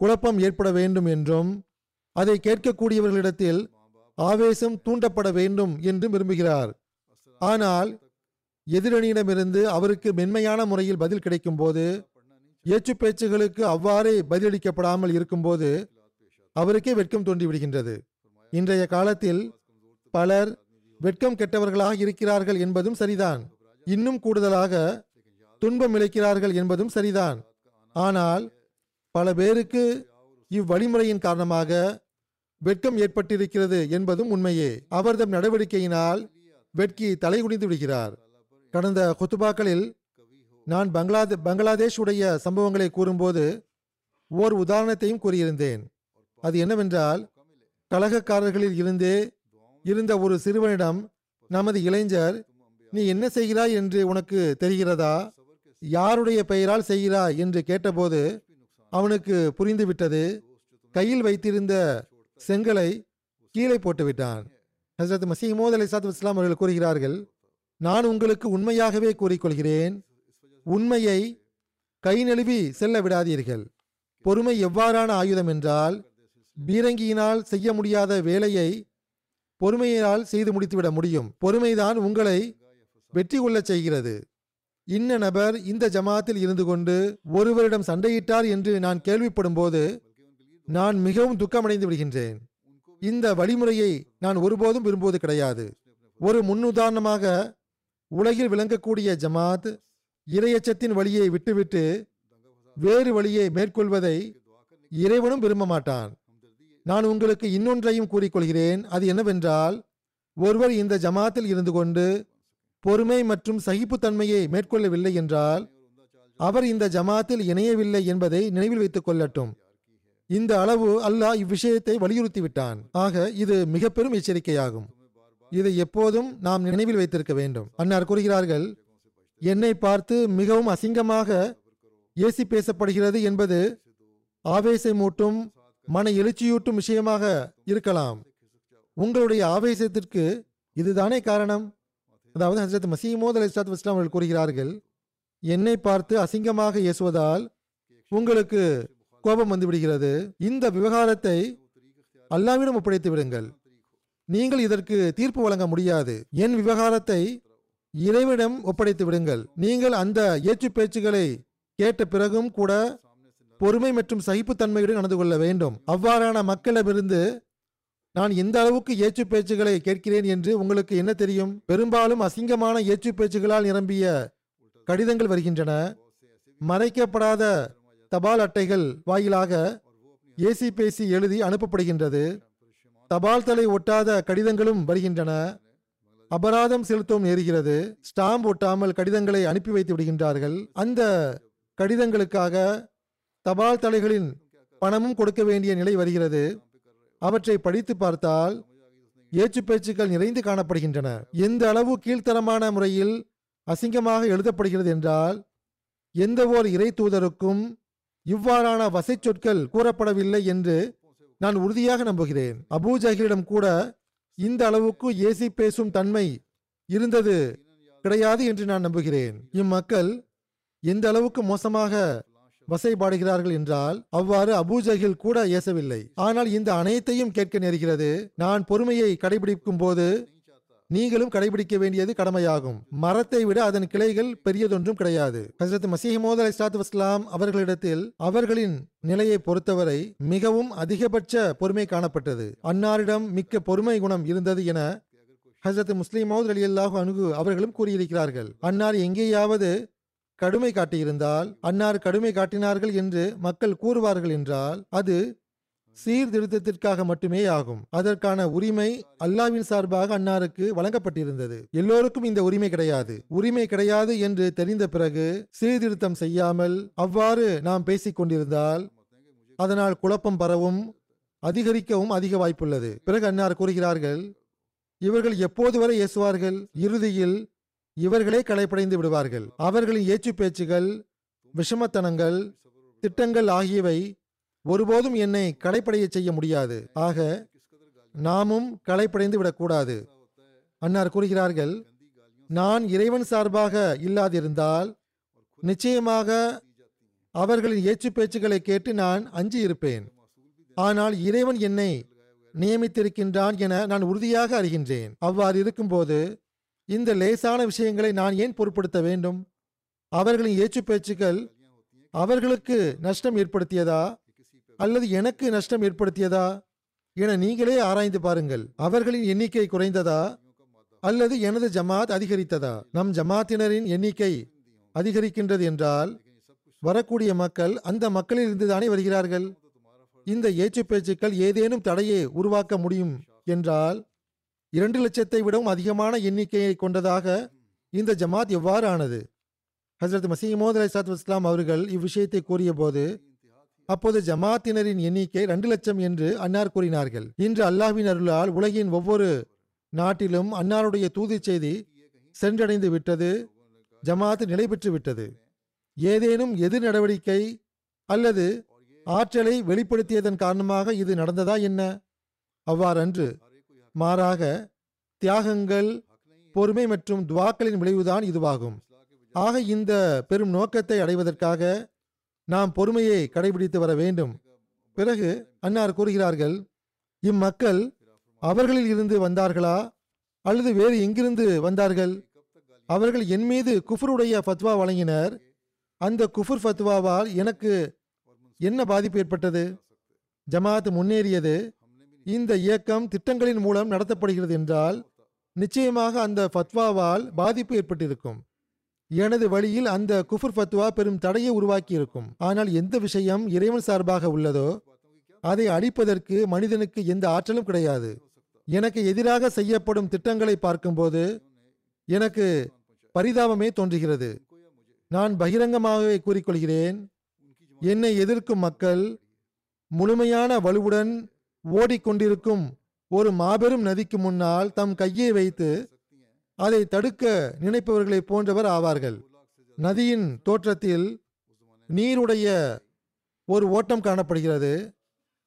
குழப்பம் ஏற்பட வேண்டும் என்றும் அதை கேட்கக்கூடியவர்களிடத்தில் ஆவேசம் தூண்டப்பட வேண்டும் என்றும் விரும்புகிறார். ஆனால் எதிரணியிடமிருந்து அவருக்கு மென்மையான முறையில் பதில் கிடைக்கும்போது ஏச்சு பேச்சுகளுக்கு அவ்வாறே பதிலளிக்கப்படாமல் இருக்கும்போது அவருக்கே வெட்கம் தோன்றிவிடுகின்றது. இன்றைய காலத்தில் பலர் வெட்கம் கெட்டவர்களாக இருக்கிறார்கள் என்பதும் சரிதான். இன்னும் கூடுதலாக துன்பம் இழைக்கிறார்கள் என்பதும் சரிதான். ஆனால் பல பேருக்கு இவ்வழிமுறையின் காரணமாக வெட்கம் ஏற்பட்டிருக்கிறது என்பதும் உண்மையே. அவர்தம் நடவடிக்கையினால் வெட்கி தலைகுனிந்து விடுகிறார். கடந்த குத்துபாக்களில் நான் பங்களாதே பங்களாதேஷ் உடைய சம்பவங்களை கூறும்போது ஓர் உதாரணத்தையும் கூறியிருந்தேன். அது என்னவென்றால் கழகக்காரர்களில் இருந்தே இருந்த ஒரு சிறுவனிடம் நமது இளைஞர் நீ என்ன செய்கிறாய் என்று உனக்கு தெரிகிறதா? யாருடைய பெயரால் செய்கிறாய்? என்று கேட்டபோது அவனுக்கு புரிந்துவிட்டது. கையில் வைத்திருந்த செங்கலை கீழே போட்டுவிட்டான் ஹசரத் மசீமோத் அலி சாத் இஸ்லாம் அவர்கள் கூறுகிறார்கள் நான் உங்களுக்கு உண்மையாகவே கூறிக்கொள்கிறேன் உண்மையை கை நழுவி செல்ல விடாதீர்கள். பொறுமை எவ்வாறான ஆயுதம் என்றால் பீரங்கியினால் செய்ய முடியாத வேலையை பொறுமையினால் செய்து முடித்துவிட முடியும். பொறுமைதான் உங்களை வெற்றி கொள்ளச் செய்கிறது. இன்ன நபர் இந்த ஜமாத்தில் இருந்து கொண்டு ஒருவரிடம் சண்டையிட்டார் என்று நான் கேள்விப்படும் போது நான் மிகவும் துக்கமடைந்து விடுகின்றேன். இந்த வழிமுறையை நான் ஒருபோதும் விரும்புவது கிடையாது. ஒரு முன்னுதாரணமாக உலகில் விளங்கக்கூடிய ஜமாத் இரையச்சத்தின் வழியை விட்டுவிட்டு வேறு வழியை மேற்கொள்வதை இறைவனும் விரும்ப மாட்டான். நான் உங்களுக்கு இன்னொன்றையும் கூறிக்கொள்கிறேன். அது என்னவென்றால் ஒருவர் இந்த ஜமாத்தில் இருந்து கொண்டு பொறுமை மற்றும் சகிப்புத்தன்மையை மேற்கொள்ளவில்லை என்றால் அவர் இந்த ஜமாத்தில் இணையவில்லை என்பதை நினைவில் வைத்துக் கொள்ளட்டும். இந்த அளவு அல்லாஹ் இவ்விஷயத்தை வலியுறுத்தி விட்டான் ஆக இது மிக பெரும் எச்சரிக்கையாகும். இதை எப்போதும் நாம் நினைவில் வைத்திருக்க வேண்டும். அன்னார் கூறுகிறார்கள் என்னை பார்த்து மிகவும் அசிங்கமாக ஏசி பேசப்படுகிறது என்பது ஆவேசமூட்டும் மன எழுச்சியூட்டும் விஷயமாக இருக்கலாம். உங்களுடைய ஆவேசத்திற்கு இதுதானே காரணம்? அதாவது ஹசரத் மசீமோத் அலி இஸ்லாத் இஸ்லாம் அவர்கள் கூறுகிறார்கள் என்னை பார்த்து அசிங்கமாக ஏசுவதால் உங்களுக்கு கோபம் வந்து விடுகிறது. இந்த விவகாரத்தை அல்லாவிடம் ஒப்படைத்து விடுங்கள். நீங்கள் இதற்கு தீர்ப்பு வழங்க முடியாது. என் விவகாரத்தை இறைவிடம் ஒப்படைத்து விடுங்கள். நீங்கள் அந்த ஏச்சு பேச்சுகளை கேட்ட பிறகும் கூட பொறுமை மற்றும் சகிப்புத்தன்மையுடன் நடந்து கொள்ள வேண்டும். அவ்வாறான மக்களிடமிருந்து நான் எந்த அளவுக்கு ஏச்சு பேச்சுகளை கேட்கிறேன் என்று உங்களுக்கு என்ன தெரியும்? பெரும்பாலும் அசிங்கமான ஏச்சு பேச்சுகளால் நிரம்பிய கடிதங்கள் வருகின்றன. மறைக்கப்படாத தபால் அட்டைகள் வாயிலாக ஏசி பேசி எழுதி அனுப்பப்படுகின்றது. தபால் தலை ஒட்டாத கடிதங்களும் வருகின்றன. அபராதம் செலுத்தவும் நேருகிறது. ஸ்டாம்ப் ஒட்டாமல் கடிதங்களை அனுப்பி வைத்து விடுகின்றார்கள். அந்த கடிதங்களுக்காக தபால் தலைகளின் பணமும் கொடுக்க வேண்டிய நிலை வருகிறது. அவற்றை படித்து பார்த்தால் ஏச்சு பேச்சுக்கள் நிறைந்து காணப்படுகின்றன. எந்த அளவு கீழ்த்தரமான முறையில் அசிங்கமாக எழுதப்படுகிறது என்றால் எந்த ஓர் இறை தூதருக்கும் இவ்வாறான வசை சொற்கள் கூறப்படவில்லை என்று நான் உறுதியாக நம்புகிறேன். அபூஜஹிலிடம் கூட இந்த அளவுக்கு ஏசி பேசும் தன்மை இருந்தது கிடையாது என்று நான் நம்புகிறேன். இம்மக்கள் எந்த அளவுக்கு மோசமாக வசைபாடுகிறார்கள் என்றால் அவ்வாறு அபூஜகில் கூட ஏசவில்லை. ஆனால் இந்த அனைத்தையும் கேட்க நேர்கிறது. நான் பொறுமையை கடைபிடிக்கும் போது நீங்களும் கடைபிடிக்க வேண்டியது கடமையாகும். மரத்தை விட அதன் கிளைகள் பெரியதொன்றும் கிடையாது. ஹசரத் மசீஹமோத் அலி சாத் வஸ்லாம் அவர்களிடத்தில் அவர்களின் நிலையை பொறுத்தவரை மிகவும் அதிகபட்ச பொறுமை காணப்பட்டது. அன்னாரிடம் மிக்க பொறுமை குணம் இருந்தது என ஹசரத் முஸ்லீம் மௌத் அலி அல்லாஹு அணுகு அவர்களும் கூறியிருக்கிறார்கள். அன்னார் எங்கேயாவது கடுமை காட்டியிருந்தால் அன்னார் கடுமை காட்டினார்கள் என்று மக்கள் கூறுவார்கள் என்றால் அது சீர்திருத்தத்திற்காக மட்டுமே ஆகும். அதற்கான உரிமை அல்லாவின் சார்பாக அன்னாருக்கு வழங்கப்பட்டிருந்தது. எல்லோருக்கும் இந்த உரிமை கிடையாது. உரிமை கிடையாது என்று தெரிந்த பிறகு சீர்திருத்தம் செய்யாமல் அவ்வாறு நாம் பேசிக் கொண்டிருந்தால் அதனால் குழப்பம் பரவும் அதிகரிக்கவும் அதிக வாய்ப்புள்ளது. பிறகு அன்னார் கூறுகிறார்கள் இவர்கள் எப்போது வரை ஏசுவார்கள்? இறுதியில் இவர்களே களைப்படைந்து விடுவார்கள். அவர்களின் ஏச்சு பேச்சுகள் விஷமத்தனங்கள் திட்டங்கள் ஆகியவை ஒருபோதும் என்னை களைப்படைய செய்ய முடியாது. ஆக நாமும் களைப்படைந்து விடக்கூடாது. அன்னார் கூறுகிறார்கள் நான் இறைவன் சார்பாக இல்லாதிருந்தால் நிச்சயமாக அவர்களின் ஏச்சு பேச்சுக்களை கேட்டு நான் அஞ்சி இருப்பேன். ஆனால் இறைவன் என்னை நியமித்திருக்கின்றான் என நான் உறுதியாக அறிகின்றேன். அவ்வாறு இருக்கும்போது இந்த லேசான விஷயங்களை நான் ஏன் பொருட்படுத்த வேண்டும்? அவர்களின் ஏச்சு பேச்சுக்கள் அவர்களுக்கு நஷ்டம் ஏற்படுத்தியதா? அல்லது எனக்கு நஷ்டம் ஏற்படுத்தியதா? என நீங்களே ஆராய்ந்து பாருங்கள். அவர்களின் எண்ணிக்கை குறைந்ததா? அல்லது எனது ஜமாத் அதிகரித்ததா? நம் ஜமாத்தினரின் எண்ணிக்கை அதிகரிக்கின்றது என்றால் வரக்கூடிய மக்கள் அந்த மக்களில் இருந்துதானே வருகிறார்கள்? இந்த ஏச்சு பேச்சுக்கள் ஏதேனும் தடையை உருவாக்க முடியும் என்றால் இரண்டு லட்சத்தை விடவும் அதிகமான எண்ணிக்கையை கொண்டதாக இந்த ஜமாத் எவ்வாறு ஆனது ஹசரத் மசீமோத் அலை சாத் இஸ்லாம் அவர்கள் இவ்விஷயத்தை கூறியபோது அப்போது ஜமாத்தினரின் எண்ணிக்கை ரெண்டு லட்சம் என்று அன்னார் கூறினார்கள். இன்று அல்லாஹ்வின் அருளால் உலகின் ஒவ்வொரு நாட்டிலும் அன்னாருடைய தூதி செய்தி சென்றடைந்து விட்டது ஜமாத் நிலை பெற்று விட்டது. ஏதேனும் எதிர் நடவடிக்கை அல்லது ஆற்றலை வெளிப்படுத்தியதன் காரணமாக இது நடந்ததா என்ன? அவ்வாறன்று மாறாக தியாகங்கள் பொறுமை மற்றும் துவாக்களின் விளைவுதான் இதுவாகும். ஆக இந்த பெரும் நோக்கத்தை அடைவதற்காக நாம் பொறுமையை கடைபிடித்து வர வேண்டும். பிறகு அன்னார் கூறுகிறார்கள் இம்மக்கள் அவர்களில் இருந்து வந்தார்களா? அல்லது வேறு எங்கிருந்து வந்தார்கள்? அவர்கள் என் மீது குஃபருடைய ஃபத்வா வழங்கினர். அந்த குஃபுர் ஃபத்வாவால் எனக்கு என்ன பாதிப்பு ஏற்பட்டது? ஜமாத் முன்னேறியது. இந்த இயக்கம் திட்டங்களின் மூலம் நடத்தப்படுகிறது என்றால் நிச்சயமாக அந்த ஃபத்வாவால் பாதிப்பு ஏற்பட்டிருக்கும். எனது வழியில் அந்த குஃபுர் ஃபத்வா பெரும் தடையை உருவாக்கி இருக்கும் ஆனால் எந்த விஷயம் இறைவன் சார்பாக உள்ளதோ அதை அழிப்பதற்கு மனிதனுக்கு எந்த ஆற்றலும் கிடையாது. எனக்கு எதிராக செய்யப்படும் திட்டங்களை பார்க்கும்போது எனக்கு பரிதாபமே தோன்றுகிறது. நான் பகிரங்கமாகவே கூறிக்கொள்கிறேன் என்னை எதிர்க்கும் மக்கள் முழுமையான வலுவுடன் ஓடிக்கொண்டிருக்கும் ஒரு மாபெரும் நதிக்கு முன்னால் தம் கையை வைத்து அதை தடுக்க நினைப்பவர்களை போன்றவர் ஆவார்கள். நதியின் தோற்றத்தில் நீருடைய ஒரு ஓட்டம் காணப்படுகிறது.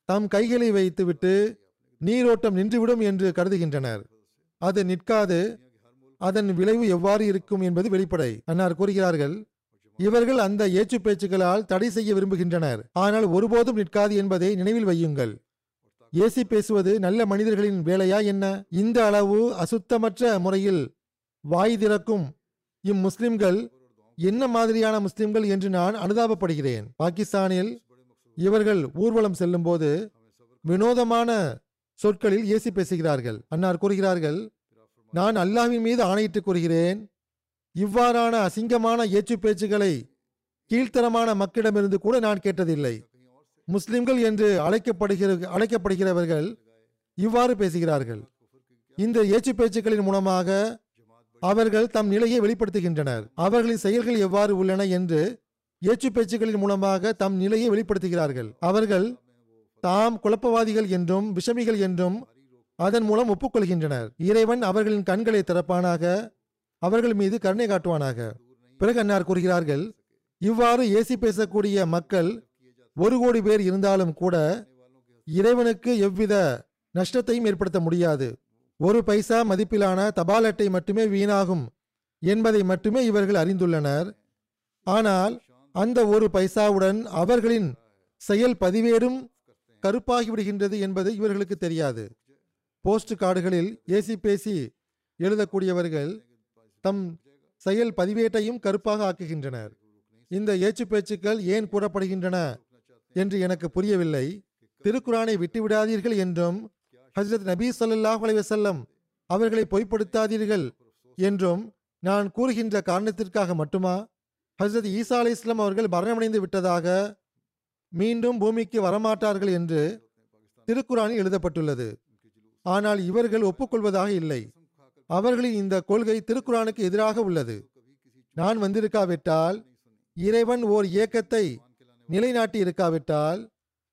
தம் கைகளை வைத்துவிட்டு நீரோட்டம் நின்றுவிடும் என்று கருதுகின்றனர். அது நிற்காது. அதன் விளைவு எவ்வாறு இருக்கும் என்பது வெளிப்படை. அன்னார் கூறுகிறார்கள் இவர்கள் அந்த ஏச்சு பேச்சுகளால் தடை செய்ய விரும்புகின்றனர். ஆனால் ஒருபோதும் நிற்காது என்பதை நினைவில் வையுங்கள். ஏசி பேசுவது நல்ல மனிதர்களின் வேலையா என்ன? இந்த அளவு அசுத்தமற்ற முறையில் வாய் திறக்கும். இம்முஸ்லிம்கள் என்ன மாதிரியான முஸ்லிம்கள் என்று நான் அனுதாபப்படுகிறேன். பாகிஸ்தானில் இவர்கள் ஊர்வலம் செல்லும்போது வினோதமான சொற்களில் ஏசி பேசுகிறார்கள். அன்னார் கூறுகிறார்கள் நான் அல்லாவின் மீது ஆணையிட்டு கூறுகிறேன். இவ்வாறான அசிங்கமான ஏச்சு பேச்சுகளை கீழ்த்தரமான மக்களிடமிருந்து கூட நான் கேட்டதில்லை. முஸ்லிம்கள் என்று அழைக்கப்படுகிற அழைக்கப்படுகிறவர்கள் இவ்வாறு பேசுகிறார்கள். இந்த ஏச்சு பேச்சுக்களின் மூலமாக அவர்கள் தம் நிலையை வெளிப்படுத்துகின்றனர். அவர்களின் செயல்கள் எவ்வாறு உள்ளன என்று ஏச்சு பேச்சுக்களின் மூலமாக தம் நிலையை வெளிப்படுத்துகிறார்கள். அவர்கள் தாம் குழப்பவாதிகள் என்றும் விஷமிகள் என்றும் அதன் மூலம் ஒப்புக்கொள்கின்றனர். இறைவன் அவர்களின் கண்களை திறப்பானாக அவர்கள் மீது கருணை காட்டுவானாக. பிறகு அன்னார் கூறுகிறார்கள் இவ்வாறு ஏசி பேசக்கூடிய மக்கள் ஒரு கோடி பேர் இருந்தாலும் கூட இறைவனுக்கு எவ்வித நஷ்டத்தையும் ஏற்படுத்த முடியாது. ஒரு பைசா மதிப்பிலான தபால் அட்டை மட்டுமே வீணாகும் என்பதை மட்டுமே இவர்கள் அறிந்துள்ளனர். ஆனால் அந்த ஒரு பைசாவுடன் அவர்களின் செயல் பதிவேடும் கருப்பாகிவிடுகின்றது என்பது இவர்களுக்கு தெரியாது. போஸ்ட் கார்டுகளில் ஏசி பேசி எழுதக்கூடியவர்கள் தம் செயல் பதிவேட்டையும் கருப்பாக ஆக்குகின்றனர். இந்த ஏச்சு பேச்சுக்கள் ஏன் கூறப்படுகின்றன என்று எனக்கு புரியவில்லை. திருக்குறானை விட்டுவிடாதீர்கள் என்றும் ஹஜரத் நபி ஸல்லல்லாஹு அலைவசல்லம் அவர்களை பொய்ப்படுத்தாதீர்கள் என்றும் நான் கூறுகின்ற காரணத்திற்காக மட்டுமா? ஹஜரத் ஈசா அலி இஸ்லாம் அவர்கள் மரணமடைந்து விட்டதாக மீண்டும் பூமிக்கு வரமாட்டார்கள் என்று திருக்குறானில் எழுதப்பட்டுள்ளது. ஆனால் இவர்கள் ஒப்புக்கொள்வதாக இல்லை. அவர்களின் இந்த கொள்கை திருக்குரானுக்கு எதிராக உள்ளது. நான் வந்திருக்காவிட்டால் இறைவன் ஓர் இயக்கத்தை நிலைநாட்டி இருக்காவிட்டால்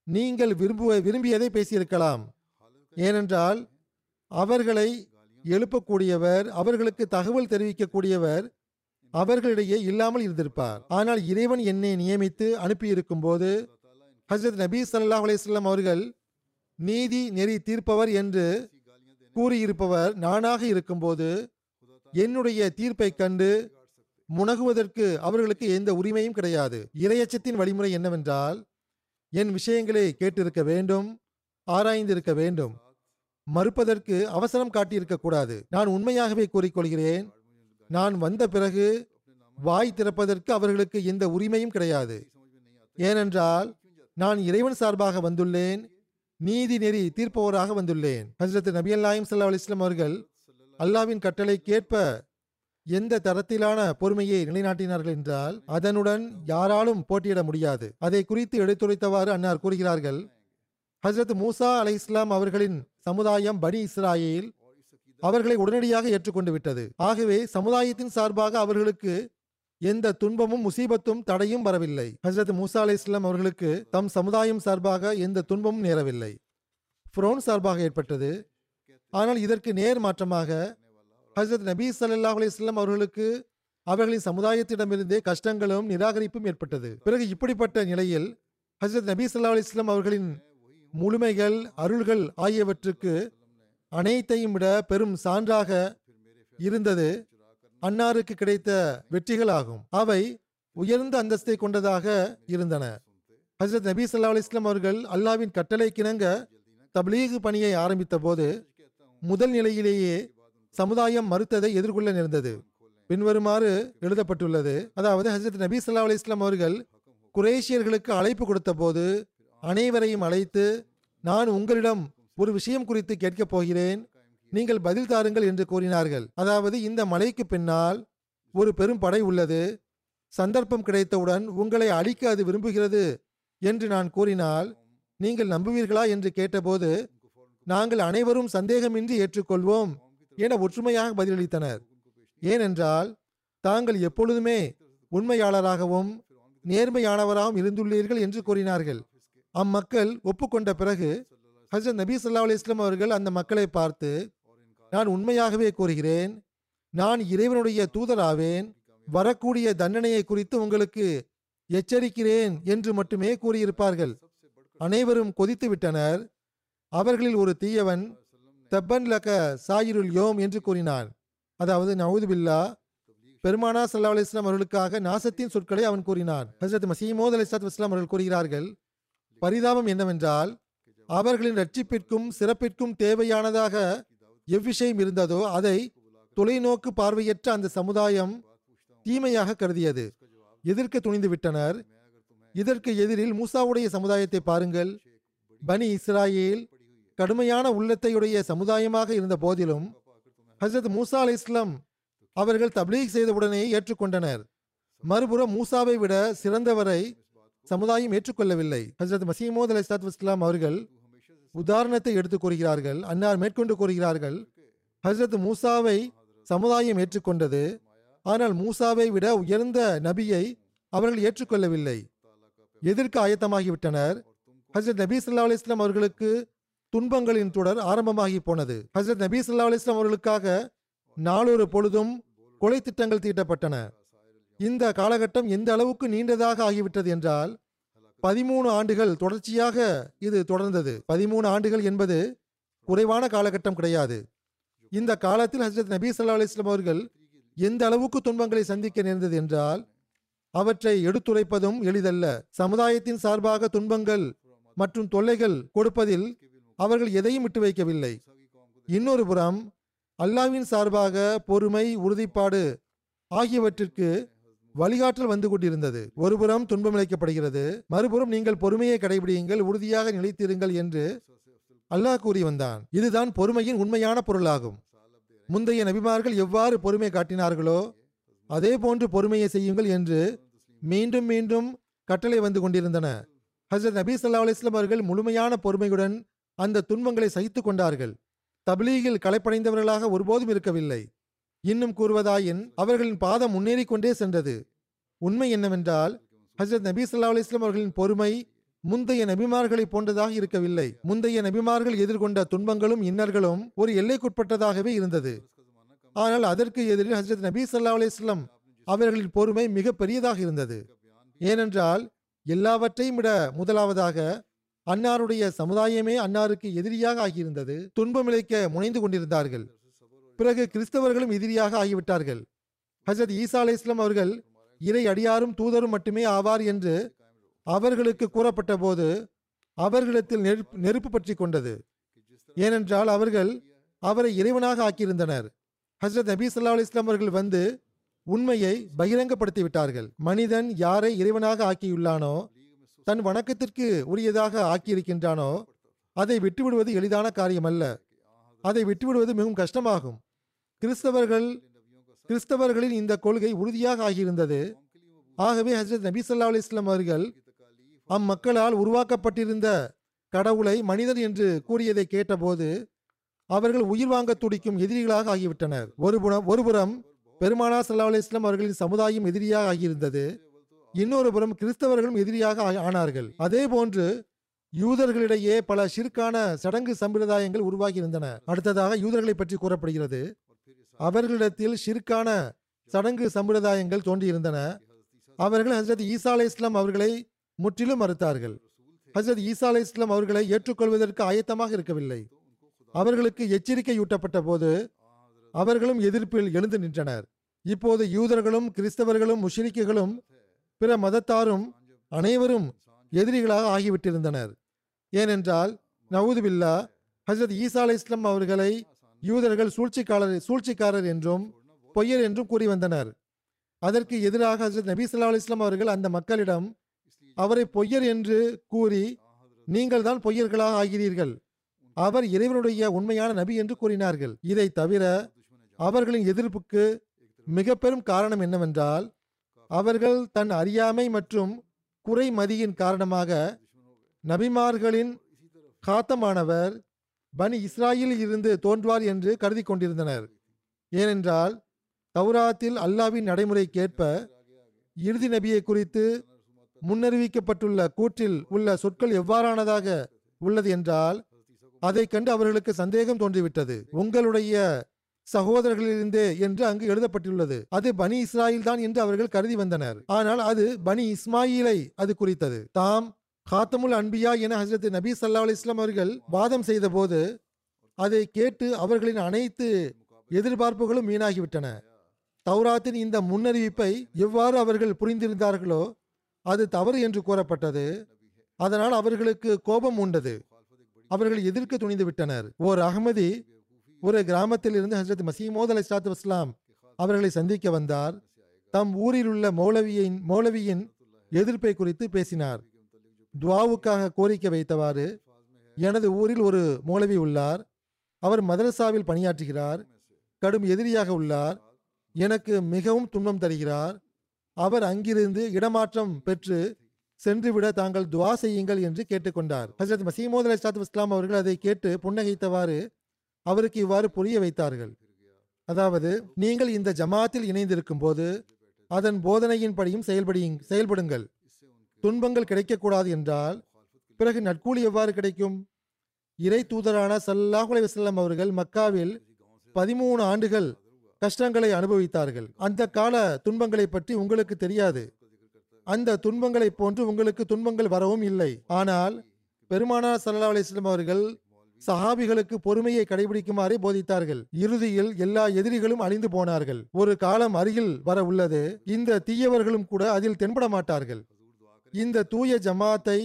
நீங்கள் விரும்புவ விரும்பியதை பேசியிருக்கலாம். ஏனென்றால் அவர்களை எழுப்பக்கூடியவர் அவர்களுக்கு தகவல் தெரிவிக்கக்கூடியவர் அவர்களிடையே இல்லாமல் இருந்திருப்பார். ஆனால் இறைவன் என்னை நியமித்து அனுப்பியிருக்கும் போது ஹசரத் நபி சல்லாஹ் அலையம் அவர்கள் நீதி நெறி தீர்ப்பவர் என்று கூறியிருப்பவர் நானாக இருக்கும்போது என்னுடைய தீர்ப்பை கண்டு முனகுவதற்கு அவர்களுக்கு எந்த உரிமையும் கிடையாது. இரையச்சத்தின் வழிமுறை என்னவென்றால் என் விஷயங்களை கேட்டிருக்க வேண்டும் ஆராய்ந்திருக்க வேண்டும். மறுப்பதற்கு அவசரம் காட்டியிருக்க கூடாது. நான் உண்மையாகவே கூறிக்கொள்கிறேன். நான் வந்த பிறகு வாய் திறப்பதற்கு அவர்களுக்கு எந்த உரிமையும் கிடையாது. ஏனென்றால் நான் இறைவன் சார்பாக வந்துள்ளேன். நீதி நெறி தீர்ப்பவராக வந்துள்ளேன். ஹசரத் நபி அல்லாஹிம் சல்லா அலிஸ்லாம் அவர்கள் அல்லாவின் கட்டளை கேட்ப எந்த தரத்திலான பொறுமையை நிலைநாட்டினார்கள் என்றால் அதனுடன் யாராலும் போட்டியிட முடியாது. அதை குறித்து எடுத்துரைத்தவாறு அன்னார் கூறுகிறார்கள் ஹசரத் மூசா அலை இஸ்லாம் அவர்களின் சமுதாயம் பனி இஸ்ராயில் அவர்களை உடனடியாக ஏற்றுக்கொண்டு விட்டது. ஆகவே சமுதாயத்தின் சார்பாக அவர்களுக்கு எந்த துன்பமும் முசீபத்தும் தடையும் வரவில்லை. ஹசரத் மூசா அலை இஸ்லாம் அவர்களுக்கு தம் சமுதாயம் சார்பாக எந்த துன்பமும் நேரவில்லை. ஃப்ரோன் சார்பாக ஏற்பட்டது. ஆனால் இதற்கு நேர் மாற்றமாக ஹசரத் நபி சல்லாஹ் அலைஹி அவர்களுக்கு அவர்களின் சமுதாயத்திடமிருந்தே கஷ்டங்களும் நிராகரிப்பும் ஏற்பட்டது. பிறகு இப்படிப்பட்ட நிலையில் ஹசரத் நபி ஸல்லல்லாஹு அலைஹி அவர்களின் முழுமைகள் அருள்கள் ஆகியவற்றுக்கு அனைத்தையும் விட பெரும் சான்றாக இருந்தது அன்னாருக்கு கிடைத்த வெற்றிகள் ஆகும் அவை உயர்ந்த அந்தஸ்தை கொண்டதாக இருந்தன. ஹசரத் நபி சல்லா அலிஸ்லாம் அவர்கள் அல்லாவின் கட்டளைக்கிணங்க தப்லீக் பணியை ஆரம்பித்த போது முதல் நிலையிலேயே சமுதாயம் மறுத்ததை எதிர்கொள்ள நேர்ந்தது. பின்வருமாறு எழுதப்பட்டுள்ளது. அதாவது ஹசரத் நபி சல்லா அலி இஸ்லாம் அவர்கள் குரேஷியர்களுக்கு அழைப்பு கொடுத்த போது அனைவரையும் அழைத்து நான் உங்களிடம் ஒரு விஷயம் குறித்து கேட்கப் போகிறேன். நீங்கள் பதில் தாருங்கள் என்று கூறினார்கள். அதாவது இந்த மலைக்கு பின்னால் ஒரு பெரும் படை உள்ளது. சந்தர்ப்பம் கிடைத்தவுடன் உங்களை அழிக்க அது விரும்புகிறது என்று நான் கூறினால் நீங்கள் நம்புவீர்களா? என்று கேட்டபோது நாங்கள் அனைவரும் சந்தேகமின்றி ஏற்றுக்கொள்வோம் என ஒற்றுமையாக பதிலளித்தனர். ஏனென்றால் தாங்கள் எப்பொழுதுமே உண்மையாளராகவும் நேர்மையானவராகவும் இருந்துள்ளீர்கள் என்று கூறினார்கள். அம்மக்கள் ஒப்புக்கொண்ட பிறகு ஹசரத் நபி சொல்லா அலி இஸ்லாம் அவர்கள் அந்த மக்களை பார்த்து நான் உண்மையாகவே கூறுகிறேன் நான் இறைவனுடைய தூதராவேன் வரக்கூடிய தண்டனையை குறித்து உங்களுக்கு எச்சரிக்கிறேன் என்று மட்டுமே கூறியிருப்பார்கள். அனைவரும் கொதித்து விட்டனர். அவர்களில் ஒரு தீயவன் தப்பன் லக சாயிருல் யோம் என்று கூறினான். அதாவது நவுது பில்லா பெருமானா சல்லா அலிஸ்லாம் அவர்களுக்காக நாசத்தின் சொற்களை அவன் கூறினான். ஹசரத் மசீமோத் அலிஸ்லாத் இஸ்லாம் அவர்கள் கூறுகிறார்கள் பரிதாபம் என்னவென்றால் அவர்களின் ரட்சிப்பிற்கும் சிறப்பிற்கும் தேவையானதாக எவ்விஷயம் இருந்ததோ அதை தொலைநோக்கு பார்வையற்ற அந்த சமுதாயம் தீமையாக கருதியது. எதிர்க்க துணிந்து விட்டனர். இதற்கு எதிரில் மூசாவுடைய சமுதாயத்தை பாருங்கள். பனி இஸ்ராயேல் கடுமையான உள்ளத்தையுடைய சமுதாயமாக இருந்த போதிலும் ஹசரத் மூசா அலி இஸ்லாம் அவர்கள் தப்லீக் செய்தவுடனே ஏற்றுக்கொண்டனர். மறுபுறம் மூசாவை விட சிறந்தவரை சமுதாயம் ஏற்றுக்கொள்ளவில்லை. ஹசரத் மசீமோத் சாத் இஸ்லாம் அவர்கள் உதாரணத்தை எடுத்து கூறுகிறார்கள் அன்னார் மேற்கொண்டு கூறுகிறார்கள் ஹசரத் மூசாவை சமுதாயம் ஏற்றுக்கொண்டது ஆனால் மூசாவை விட உயர்ந்த நபியை அவர்கள் ஏற்றுக்கொள்ளவில்லை. எதிர்க்க ஆயத்தமாகிவிட்டனர். ஹசரத் நபி ஸல்லல்லாஹு அலைஹி அவர்களுக்கு துன்பங்களின் தொடர் ஆரம்பமாகி போனது. ஹசரத் நபி ஸல்லல்லாஹு அலைஹி அவர்களுக்காக நாளொரு பொழுதும் கொலை திட்டங்கள் தீட்டப்பட்டன. இந்த காலகட்டம் எந்த அளவுக்கு நீண்டதாக ஆகிவிட்டது என்றால் பதிமூணு ஆண்டுகள் தொடர்ச்சியாக இது தொடர்ந்தது. பதிமூணு ஆண்டுகள் என்பது குறைவான காலகட்டம் கிடையாது. இந்த காலத்தில் ஹசரத் நபி சல்லா அலிஸ்லாம் அவர்கள் எந்த அளவுக்கு துன்பங்களை சந்திக்க நேர்ந்தது என்றால் அவற்றை எடுத்துரைப்பதும் எளிதல்ல. சமுதாயத்தின் சார்பாக துன்பங்கள் மற்றும் தொல்லைகள் கொடுப்பதில் அவர்கள் எதையும் விட்டு வைக்கவில்லை. இன்னொரு புறம் அல்லாவின் சார்பாக பொறுமை உறுதிப்பாடு ஆகியவற்றிற்கு வழிகாட்டல் வந்து கொண்டிருந்தது. ஒருபுறம் துன்பமிழைக்கப்படுகிறது மறுபுறம் நீங்கள் பொறுமையை கடைபிடியுங்கள் உறுதியாக நிலைத்திருங்கள் என்று அல்லாஹ் கூறி வந்தான். இதுதான் பொறுமையின் உண்மையான பொருளாகும். முந்தைய நபிமார்கள் எவ்வாறு பொறுமை காட்டினார்களோ அதே போன்று பொறுமையை செய்யுங்கள் என்று மீண்டும் மீண்டும் கட்டளை வந்து கொண்டிருந்தன. ஹசரத் நபி சல்லா அலிஸ்லாம் அவர்கள் முழுமையான பொறுமையுடன் அந்த துன்பங்களை சகித்துக் கொண்டார்கள். தபிலீகில் களைப்படைந்தவர்களாக ஒருபோதும் இருக்கவில்லை. இன்னும் கூறுவதாயின் அவர்களின் பாதம் முன்னேறிக் கொண்டே சென்றது. உண்மை என்னவென்றால் ஹசரத் நபி ஸல்லல்லாஹு அலிஸ்லாம் அவர்களின் பொறுமை முந்தைய நபிமார்களைப் போன்றதாக இருக்கவில்லை. முந்தைய நபிமார்கள் எதிர்கொண்ட துன்பங்களும் இன்னர்களும் ஒரு எல்லைக்குட்பட்டதாகவே இருந்தது. ஆனால் அதற்கு எதிரில் ஹசரத் நபி ஸல்லல்லாஹு அலைஹி அவர்களின் பொறுமை மிக பெரியதாக இருந்தது. ஏனென்றால் எல்லாவற்றையும் விட முதலாவதாக அன்னாருடைய சமுதாயமே அன்னாருக்கு எதிரியாக ஆகியிருந்தது. துன்பமிழைக்க முனைந்து கொண்டிருந்தார்கள். பிறகு கிறிஸ்தவர்களும் எதிரியாக ஆகிவிட்டார்கள். ஹசரத் ஈசா அலை இஸ்லாம் அவர்கள் இறை அடியாரும் தூதரும் மட்டுமே ஆவார் என்று அவர்களுக்கு கூறப்பட்ட போது அவர்களிடத்தில் நெருப்பு நெருப்பு பற்றி கொண்டது. ஏனென்றால் அவர்கள் அவரை இறைவனாக ஆக்கியிருந்தனர். ஹசரத் நபி ஸல்லல்லாஹு அலி இஸ்லாம் அவர்கள் வந்து உண்மையை பகிரங்கப்படுத்தி விட்டார்கள் மனிதன் யாரை இறைவனாக ஆக்கியுள்ளானோ தன் வணக்கத்திற்கு உரியதாக ஆக்கியிருக்கின்றானோ அதை விட்டுவிடுவது எளிதான காரியமல்ல. அதை விட்டுவிடுவது மிகவும் கஷ்டமாகும். கிறிஸ்தவர்கள் கிறிஸ்தவர்களின் இந்த கொள்கை உறுதியாக ஆகியிருந்தது. ஆகவே ஹசரத் நபி ஸல்லல்லாஹு அலைஹி அவர்கள் அம்மக்களால் உருவாக்கப்பட்டிருந்த கடவுளை மனிதன் என்று கூறியதை கேட்டபோது அவர்கள் உயிர் வாங்க துடிக்கும் எதிரிகளாக ஆகிவிட்டனர். ஒருபுறம் ஒருபுறம் பெருமானா சல்லா அலி இஸ்லாம் அவர்களின் சமுதாயம் எதிரியாக ஆகியிருந்தது. இன்னொரு புறம் கிறிஸ்தவர்களும் எதிரியாக ஆ- ஆனார்கள். அதே போன்று யூதர்களிடையே பல சிற்கான சடங்கு சம்பிரதாயங்கள் உருவாகி இருந்தன. அடுத்ததாக யூதர்களை பற்றி கூறப்படுகிறது. அவர்களிடத்தில் ஷிர்கான சடங்கு சம்பிரதாயங்கள் தோன்றியிருந்தன. அவர்கள் ஹசரத் ஈசா அலை இஸ்லாம் அவர்களை முற்றிலும் மறுத்தார்கள். ஹசரத் ஈசா அலை இஸ்லாம் அவர்களை ஏற்றுக்கொள்வதற்கு ஆயத்தமாக இருக்கவில்லை. அவர்களுக்கு எச்சரிக்கையூட்டப்பட்ட போது அவர்களும் எதிர்ப்பில் எழுந்து நின்றனர். இப்போது யூதர்களும் கிறிஸ்தவர்களும் முஷிரிக்குகளும் பிற மதத்தாரும் அனைவரும் எதிரிகளாக ஆகிவிட்டிருந்தனர். ஏனென்றால் நவுதுபில்லா ஹசரத் ஈசா அலை இஸ்லாம் அவர்களை யூதர்கள் சூழ்ச்சிக்காரர் சூழ்ச்சிக்காரர் என்றும் பொய்யர் என்றும் கூறி வந்தனர். அதற்கு எதிராக ஹஜரத் நபி ஸல்லல்லாஹு அலைஹி வஸல்லம் அவர்கள் அந்த மக்களிடம் அவரை பொய்யர் என்று கூறி நீங்கள் தான் பொய்யர்களாக ஆகிறீர்கள். அவர் இறைவனுடைய உண்மையான நபி என்று கூறினார்கள். இதை தவிர அவர்களின் எதிர்ப்புக்கு மிக பெரும் காரணம் என்னவென்றால் அவர்கள் தன் அறியாமை மற்றும் குறைமதியின் காரணமாக நபிமார்களின் காத்தமானவர் பனி இஸ்ராயில் இருந்து தோன்றுவார் என்று கருதி கொண்டிருந்தனர் ஏனென்றால் தௌராத்தில் அல்லாவின் நடைமுறைக்கேற்ப இறுதி நபியை குறித்து முன்னறிவிக்கப்பட்டுள்ள கூற்றில் உள்ள சொற்கள் எவ்வாறானதாக உள்ளது என்றால் அதைக் கண்டு அவர்களுக்கு சந்தேகம் தோன்றிவிட்டது. உங்களுடைய சகோதரர்களிலிருந்தே என்று அங்கு எழுதப்பட்டுள்ளது. அது பனி இஸ்ராயில் தான் என்று அவர்கள் கருதி வந்தனர். ஆனால் அது பனி இஸ்மாயிலை அது குறித்தது. தாம் காத்தமுல் அன்பியா என ஹசரத் நபி சல்லா அலிஸ்லாம் அவர்கள் வாதம் செய்தபோது அதை கேட்டு அவர்களின் அனைத்து எதிர்பார்ப்புகளும் வீணாகிவிட்டன. தௌராத்தின் இந்த முன்னறிவிப்பை எவ்வாறு அவர்கள் புரிந்திருந்தார்களோ அது தவறு என்று கூறப்பட்டது. அதனால் அவர்களுக்கு கோபம் உண்டது. அவர்கள் எதிர்க்க துணிந்து விட்டனர். ஓர் அகமதி ஒரு கிராமத்தில் இருந்து ஹசரத் மசீமோத் அலி சாத்து வஸ்லாம் அவர்களை சந்திக்க வந்தார். தம் ஊரில் உள்ள மௌலவியின் மௌலவியின் எதிர்ப்பை குறித்து பேசினார். துவாவுக்காக கோரிக்கை வைத்தவாறு எனது ஊரில் ஒரு மூலவி உள்ளார். அவர் மதரசாவில் பணியாற்றுகிறார். கடும் எதிரியாக உள்ளார். எனக்கு மிகவும் துன்பம் தருகிறார். அவர் அங்கிருந்து இடமாற்றம் பெற்று சென்றுவிட தாங்கள் துவா செய்யுங்கள் என்று கேட்டுக்கொண்டார். ஹசரத் மசீமோத் அலி சாத் இஸ்லாம் அவர்கள் அதை கேட்டு புன்னகைத்தவாறு அவருக்கு இவ்வாறு புரிய வைத்தார்கள். அதாவது நீங்கள் இந்த ஜமாத்தில் இணைந்திருக்கும் போது அதன் போதனையின்படியும் செயல்படியும் செயல்படுங்கள். துன்பங்கள் கிடைக்கக்கூடாது என்றால் பிறகு நட்கூலி எவ்வாறு கிடைக்கும்? இறை தூதரான சல்லாஹ் அலைஹி அவர்கள் மக்காவில் பதிமூணு ஆண்டுகள் கஷ்டங்களை அனுபவித்தார்கள். அந்த கால துன்பங்களை பற்றி உங்களுக்கு தெரியாது. அந்த துன்பங்களை போன்று உங்களுக்கு துன்பங்கள் வரவும் இல்லை. ஆனால் பெருமானார் சல்லா அலிஸ்லாம் அவர்கள் சஹாபிகளுக்கு பொறுமையை கடைபிடிக்குமாறே போதித்தார்கள். இறுதியில் எல்லா எதிரிகளும் அழிந்து போனார்கள். ஒரு காலம் அருகில் வர உள்ளது. இந்த தீயவர்களும் கூட அதில் தென்பட மாட்டார்கள். இந்த தூய ஜமாத்தை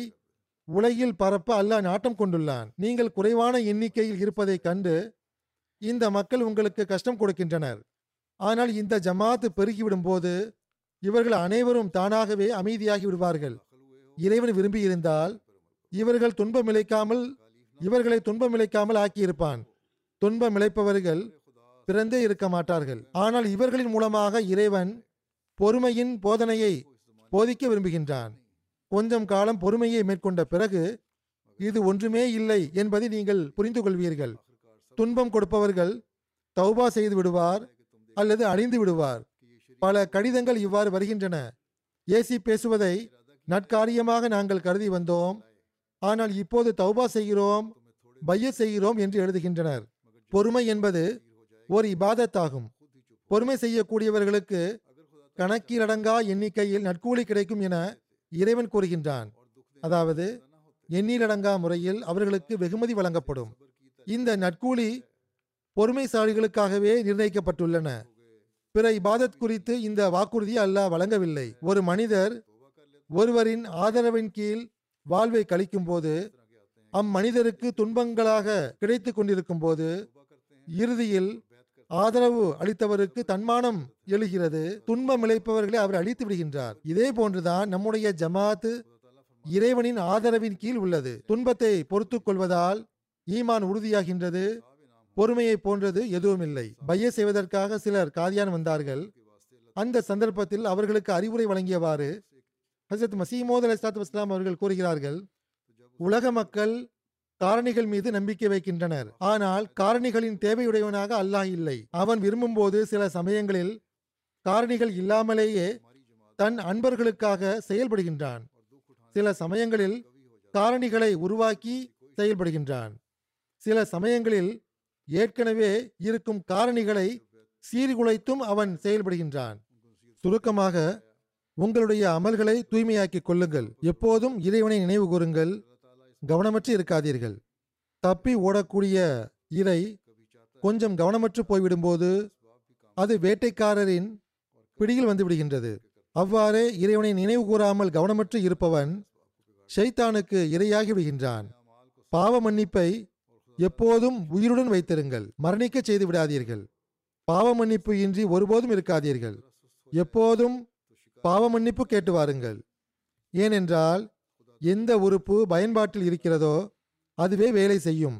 உலகில் பரப்ப அல்லாஹ் நாட்டம் கொண்டுள்ளான். நீங்கள் குறைவான எண்ணிக்கையில் இருப்பதை கண்டு இந்த மக்கள் உங்களுக்கு கஷ்டம் கொடுக்கின்றனர். ஆனால் இந்த ஜமாத்து பெருகிவிடும் போது இவர்கள் அனைவரும் தானாகவே அமைதியாகி விடுவார்கள். இறைவன் விரும்பியிருந்தால் இவர்கள் துன்பமிழைக்காமல் இவர்களை துன்பமிழைக்காமல் ஆக்கியிருப்பான். துன்பமிழைப்பவர்கள் பிறந்தே இருக்க மாட்டார்கள். ஆனால் இவர்களின் மூலமாக இறைவன் பொறுமையின் போதனையை போதிக்க விரும்புகின்றான். கொஞ்சம் காலம் பொறுமையை மேற்கொண்ட பிறகு இது ஒன்றுமே இல்லை என்பதை நீங்கள் புரிந்து கொள்வீர்கள் துன்பம் கொடுப்பவர்கள் தௌபா செய்து விடுவார் அல்லது அழிந்து விடுவார். பல கடிதங்கள் இவ்வாறு வருகின்றன. ஏசி பேசுவதை நற்காரியமாக நாங்கள் கருதி வந்தோம். ஆனால் இப்போது தௌபா செய்கிறோம் பைய செய்கிறோம் என்று எழுதுகின்றனர். பொறுமை என்பது ஒரு இபாதத்தாகும். பொறுமை செய்யக்கூடியவர்களுக்கு கணக்கிலடங்கா எண்ணிக்கையில் நட்கூலி கிடைக்கும் என இறைவன் கூறுகின்றான். அதாவது எண்ணிலடங்கா முறையில் அவர்களுக்கு வெகுமதி வழங்கப்படும். இந்த நட்கூலி பொறுமைசாலிகளுக்காகவே நிர்ணயிக்கப்பட்டுள்ளன. பிற இபாதத் குறித்து இந்த வாக்குறுதி அல்லாஹ் வழங்கவில்லை. ஒரு மனிதர் ஒருவரின் ஆதரவின் கீழ் வாழ்வை கழிக்கும் போது அம்மனிதருக்கு துன்பங்களாக கிடைத்து கொண்டிருக்கும் போது இறுதியில் ஆதரவு அளித்தவருக்கு தன்மானம் எழுகிறது. துன்பம் இழைப்பவர்களை அவர் அழித்து விடுகின்றார். இதே போன்றுதான் நம்முடைய ஜமாத்து இறைவனின் ஆதரவின் கீழ் உள்ளது. துன்பத்தை பொறுத்து கொள்வதால் ஈமான் உறுதியாகின்றது. பொறுமையை போன்றது எதுவும் இல்லை பைய செய்வதற்காக சிலர் காதியான் வந்தார்கள். அந்த சந்தர்ப்பத்தில் அவர்களுக்கு அறிவுரை வழங்கியவாறு ஹசரத் மசீமோத் அலிஸ்லாத்து வஸ்லாம் அவர்கள் கூறுகிறார்கள் உலக மக்கள் காரணிகள் மீது நம்பிக்கை வைக்கின்றனர். ஆனால் காரணிகளின் தேவையுடையவனாக அல்லாஹ் இல்லை. அவன் விரும்பும்போது சில சமயங்களில் காரணிகள் இல்லாமலேயே தன் அன்பர்களுக்காக செயல்படுகின்றான். சில சமயங்களில் காரணிகளை உருவாக்கி செயல்படுகின்றான். சில சமயங்களில் ஏற்கனவே இருக்கும் காரணிகளை சீர்குலைத்தும் அவன் செயல்படுகின்றான். சுருக்கமாக உங்களுடைய அமல்களை தூய்மையாக்கிக் கொள்ளுங்கள். எப்போதும் இறைவனை நினைவு கூறுங்கள். கவனமற்று இருக்காதீர்கள். தப்பி ஓடக்கூடிய இறை கொஞ்சம் கவனமற்று போய்விடும்போது அது வேட்டைக்காரரின் பிடியில் வந்து விடுகின்றது. அவ்வாறே இறைவனை நினைவு கூறாமல் கவனமற்று இருப்பவன் ஷைத்தானுக்கு இரையாகி விடுகின்றான். பாவ மன்னிப்பை எப்போதும் உயிருடன் வைத்திருங்கள். மரணிக்க செய்து விடாதீர்கள். பாவ மன்னிப்பு இன்றி ஒருபோதும் இருக்காதீர்கள். எப்போதும் பாவ மன்னிப்பு கேட்டு வாருங்கள். ஏனென்றால் எந்த உறுப்பு பயன்பாட்டில் இருக்கிறதோ அதுவே வேலை செய்யும்.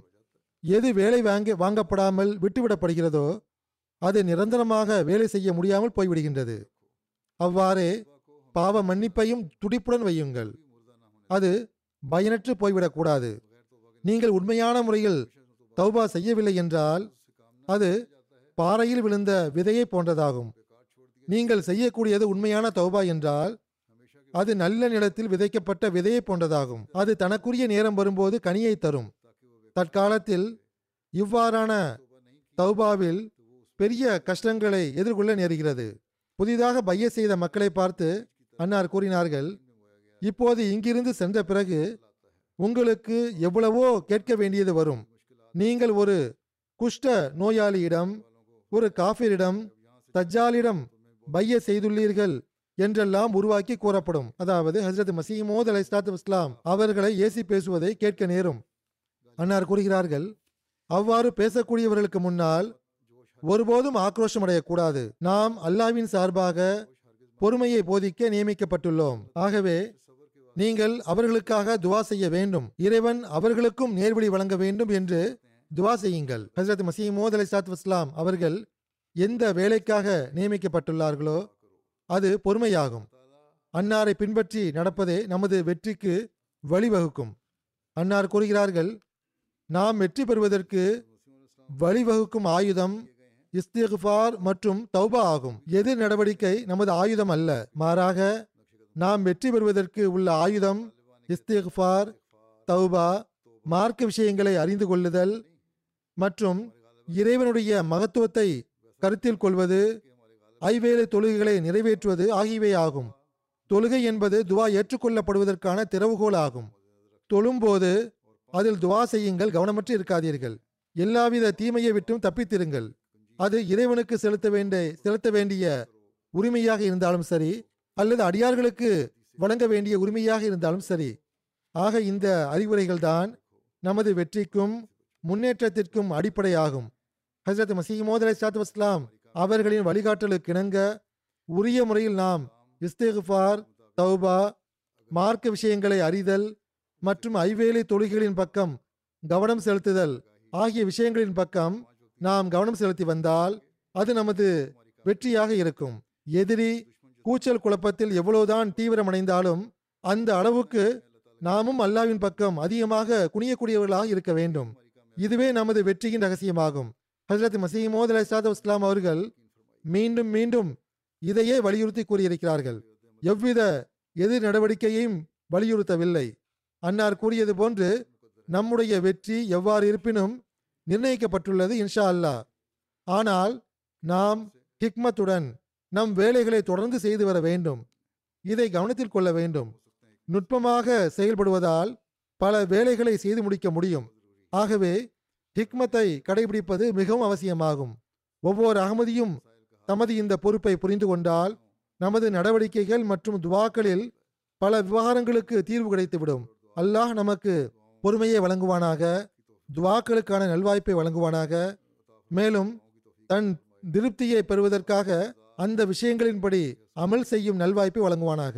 எது வேலை வாங்க வாங்கப்படாமல் விட்டுவிடப்படுகிறதோ அது நிரந்தரமாக வேலை செய்ய முடியாமல் போய்விடுகின்றது. அவ்வாறே பாவ மன்னிப்பையும் துடிப்புடன் வையுங்கள். அது பயனற்று போய்விடக்கூடாது. நீங்கள் உண்மையான முறையில் தௌபா செய்யவில்லை என்றால் அது பாறையில் விழுந்த விதையை போன்றதாகும். நீங்கள் செய்யக்கூடியது உண்மையான தௌபா என்றால் அது நல்ல நிலத்தில் விதைக்கப்பட்ட விதையை போன்றதாகும். அது தனக்குரிய நேரம் வரும்போது கனியை தரும். தற்காலத்தில் இவ்வாறான தௌபாவில் பெரிய கஷ்டங்களை எதிர்கொள்ள நேருகிறது. புதிதாக பைய செய்த மக்களை பார்த்து அன்னார் கூறினார்கள் இப்போது இங்கிருந்து சென்ற பிறகு உங்களுக்கு எவ்வளவோ கேட்க வேண்டியது வரும். நீங்கள் ஒரு குஷ்ட நோயாளியிடம் ஒரு காஃபிரிடம் தஜ்ஜாலிடம் பைய செய்துள்ளீர்கள். என்றெல்லாம் உருவாக்கி கூறப்படும். அதாவது ஹசரத் மசீமோத் அலை இஸ்லாத்து இஸ்லாம் அவர்களை ஏசி பேசுவதை கேட்க நேரும். அன்னார் கூறுகிறார்கள் அவ்வாறு பேசக்கூடியவர்களுக்கு முன்னால் ஒருபோதும் ஆக்ரோஷம் அடையக்கூடாது. நாம் அல்லாவின் சார்பாக பொறுமையை போதிக்க நியமிக்கப்பட்டுள்ளோம். ஆகவே நீங்கள் அவர்களுக்காக துவா செய்ய வேண்டும். இறைவன் அவர்களுக்கும் நேர்வழி வழங்க வேண்டும் என்று துவா செய்யுங்கள். ஹசரத் மசீமோத் அலை இஸ்லாத்து இஸ்லாம் அவர்கள் எந்த வேலைக்காக நியமிக்கப்பட்டுள்ளார்களோ அது பொறுமையாகும். அன்னாரை பின்பற்றி நடப்பதே நமது வெற்றிக்கு வழிவகுக்கும். அன்னார் கூறுகிறார்கள் நாம் வெற்றி பெறுவதற்கு வழிவகுக்கும் ஆயுதம் இஸ்திஃபார் மற்றும் தௌபா ஆகும். எதிர் நடவடிக்கை நமது ஆயுதம் அல்ல. மாறாக நாம் வெற்றி பெறுவதற்கு உள்ள ஆயுதம் இஸ்திஃபார் தௌபா மார்க்க விஷயங்களை அறிந்து கொள்ளுதல் மற்றும் இறைவனுடைய மகத்துவத்தை கருத்தில் கொள்வது ஐவேலு தொழுகைகளை நிறைவேற்றுவது ஆகியவை ஆகும் தொழுகை என்பது துவா ஏற்றுக்கொள்ளப்படுவதற்கான திறவுகோல் ஆகும் தொழும்போது அதில் துவா செய்யுங்கள் கவனமற்று இருக்காதீர்கள். எல்லாவித தீமையை விட்டும் தப்பித்திருங்கள். அது இறைவனுக்கு செலுத்த வேண்டிய செலுத்த வேண்டிய உரிமையாக இருந்தாலும் சரி அல்லது அடியார்களுக்கு வழங்க வேண்டிய உரிமையாக இருந்தாலும் சரி. ஆக இந்த அறிவுரைகள் தான் நமது வெற்றிக்கும் முன்னேற்றத்திற்கும் அடிப்படையாகும். ஹசரத் மசீமோதலை சாத்து வஸ்லாம் அவர்களின் வழிகாட்டலுக்கு இணங்க உரிய முறையில் நாம் இஸ்தேகுஃபார் தௌபா மார்க்க விஷயங்களை அறிதல் மற்றும் ஐவேலை தொழுகைகளின் பக்கம் கவனம் செலுத்துதல் ஆகிய விஷயங்களின் பக்கம் நாம் கவனம் செலுத்தி வந்தால் அது நமது வெற்றியாக இருக்கும். எதிரி கூச்சல் குழப்பத்தில் எவ்வளவுதான் தீவிரமடைந்தாலும் அந்த அளவுக்கு நாமும் அல்லாவின் பக்கம் அதிகமாக குனியக்கூடியவர்களாக இருக்க வேண்டும். இதுவே நமது வெற்றியின் ரகசியமாகும். ஹசரத் மசீமோத் அலி சாத் இஸ்லாம் அவர்கள் மீண்டும் மீண்டும் இதையே வலியுறுத்தி கூறியிருக்கிறார்கள். எவ்வித எதிர் நடவடிக்கையையும் வலியுறுத்தவில்லை. அன்னார் கூறியது போன்று நம்முடைய வெற்றி எவ்வாறு இருப்பினும் நிர்ணயிக்கப்பட்டுள்ளது இன்ஷா அல்லாஹ். ஆனால் நாம் ஹிக்மத்துடன் நம் வேலைகளை தொடர்ந்து செய்து வர வேண்டும். இதை கவனத்தில் கொள்ள வேண்டும். நுட்பமாக செயல்படுவதால் பல வேலைகளை செய்து முடிக்க முடியும். ஆகவே ஹிக்மத்தை கடைபிடிப்பது மிகவும் அவசியமாகும். ஒவ்வொரு அகமதியும் தமது இந்த பொறுப்பை புரிந்து கொண்டால் நமது நடவடிக்கைகள் மற்றும் துவாக்களில் பல விவகாரங்களுக்கு தீர்வு கிடைத்துவிடும். அல்லாஹ் நமக்கு பொறுமையை வழங்குவானாக துவாக்களுக்கான நல்வாய்ப்பை வழங்குவானாக. மேலும் தன் திருப்தியை பெறுவதற்காக அந்த விஷயங்களின்படி அமல் செய்யும் நல்வாய்ப்பை வழங்குவானாக.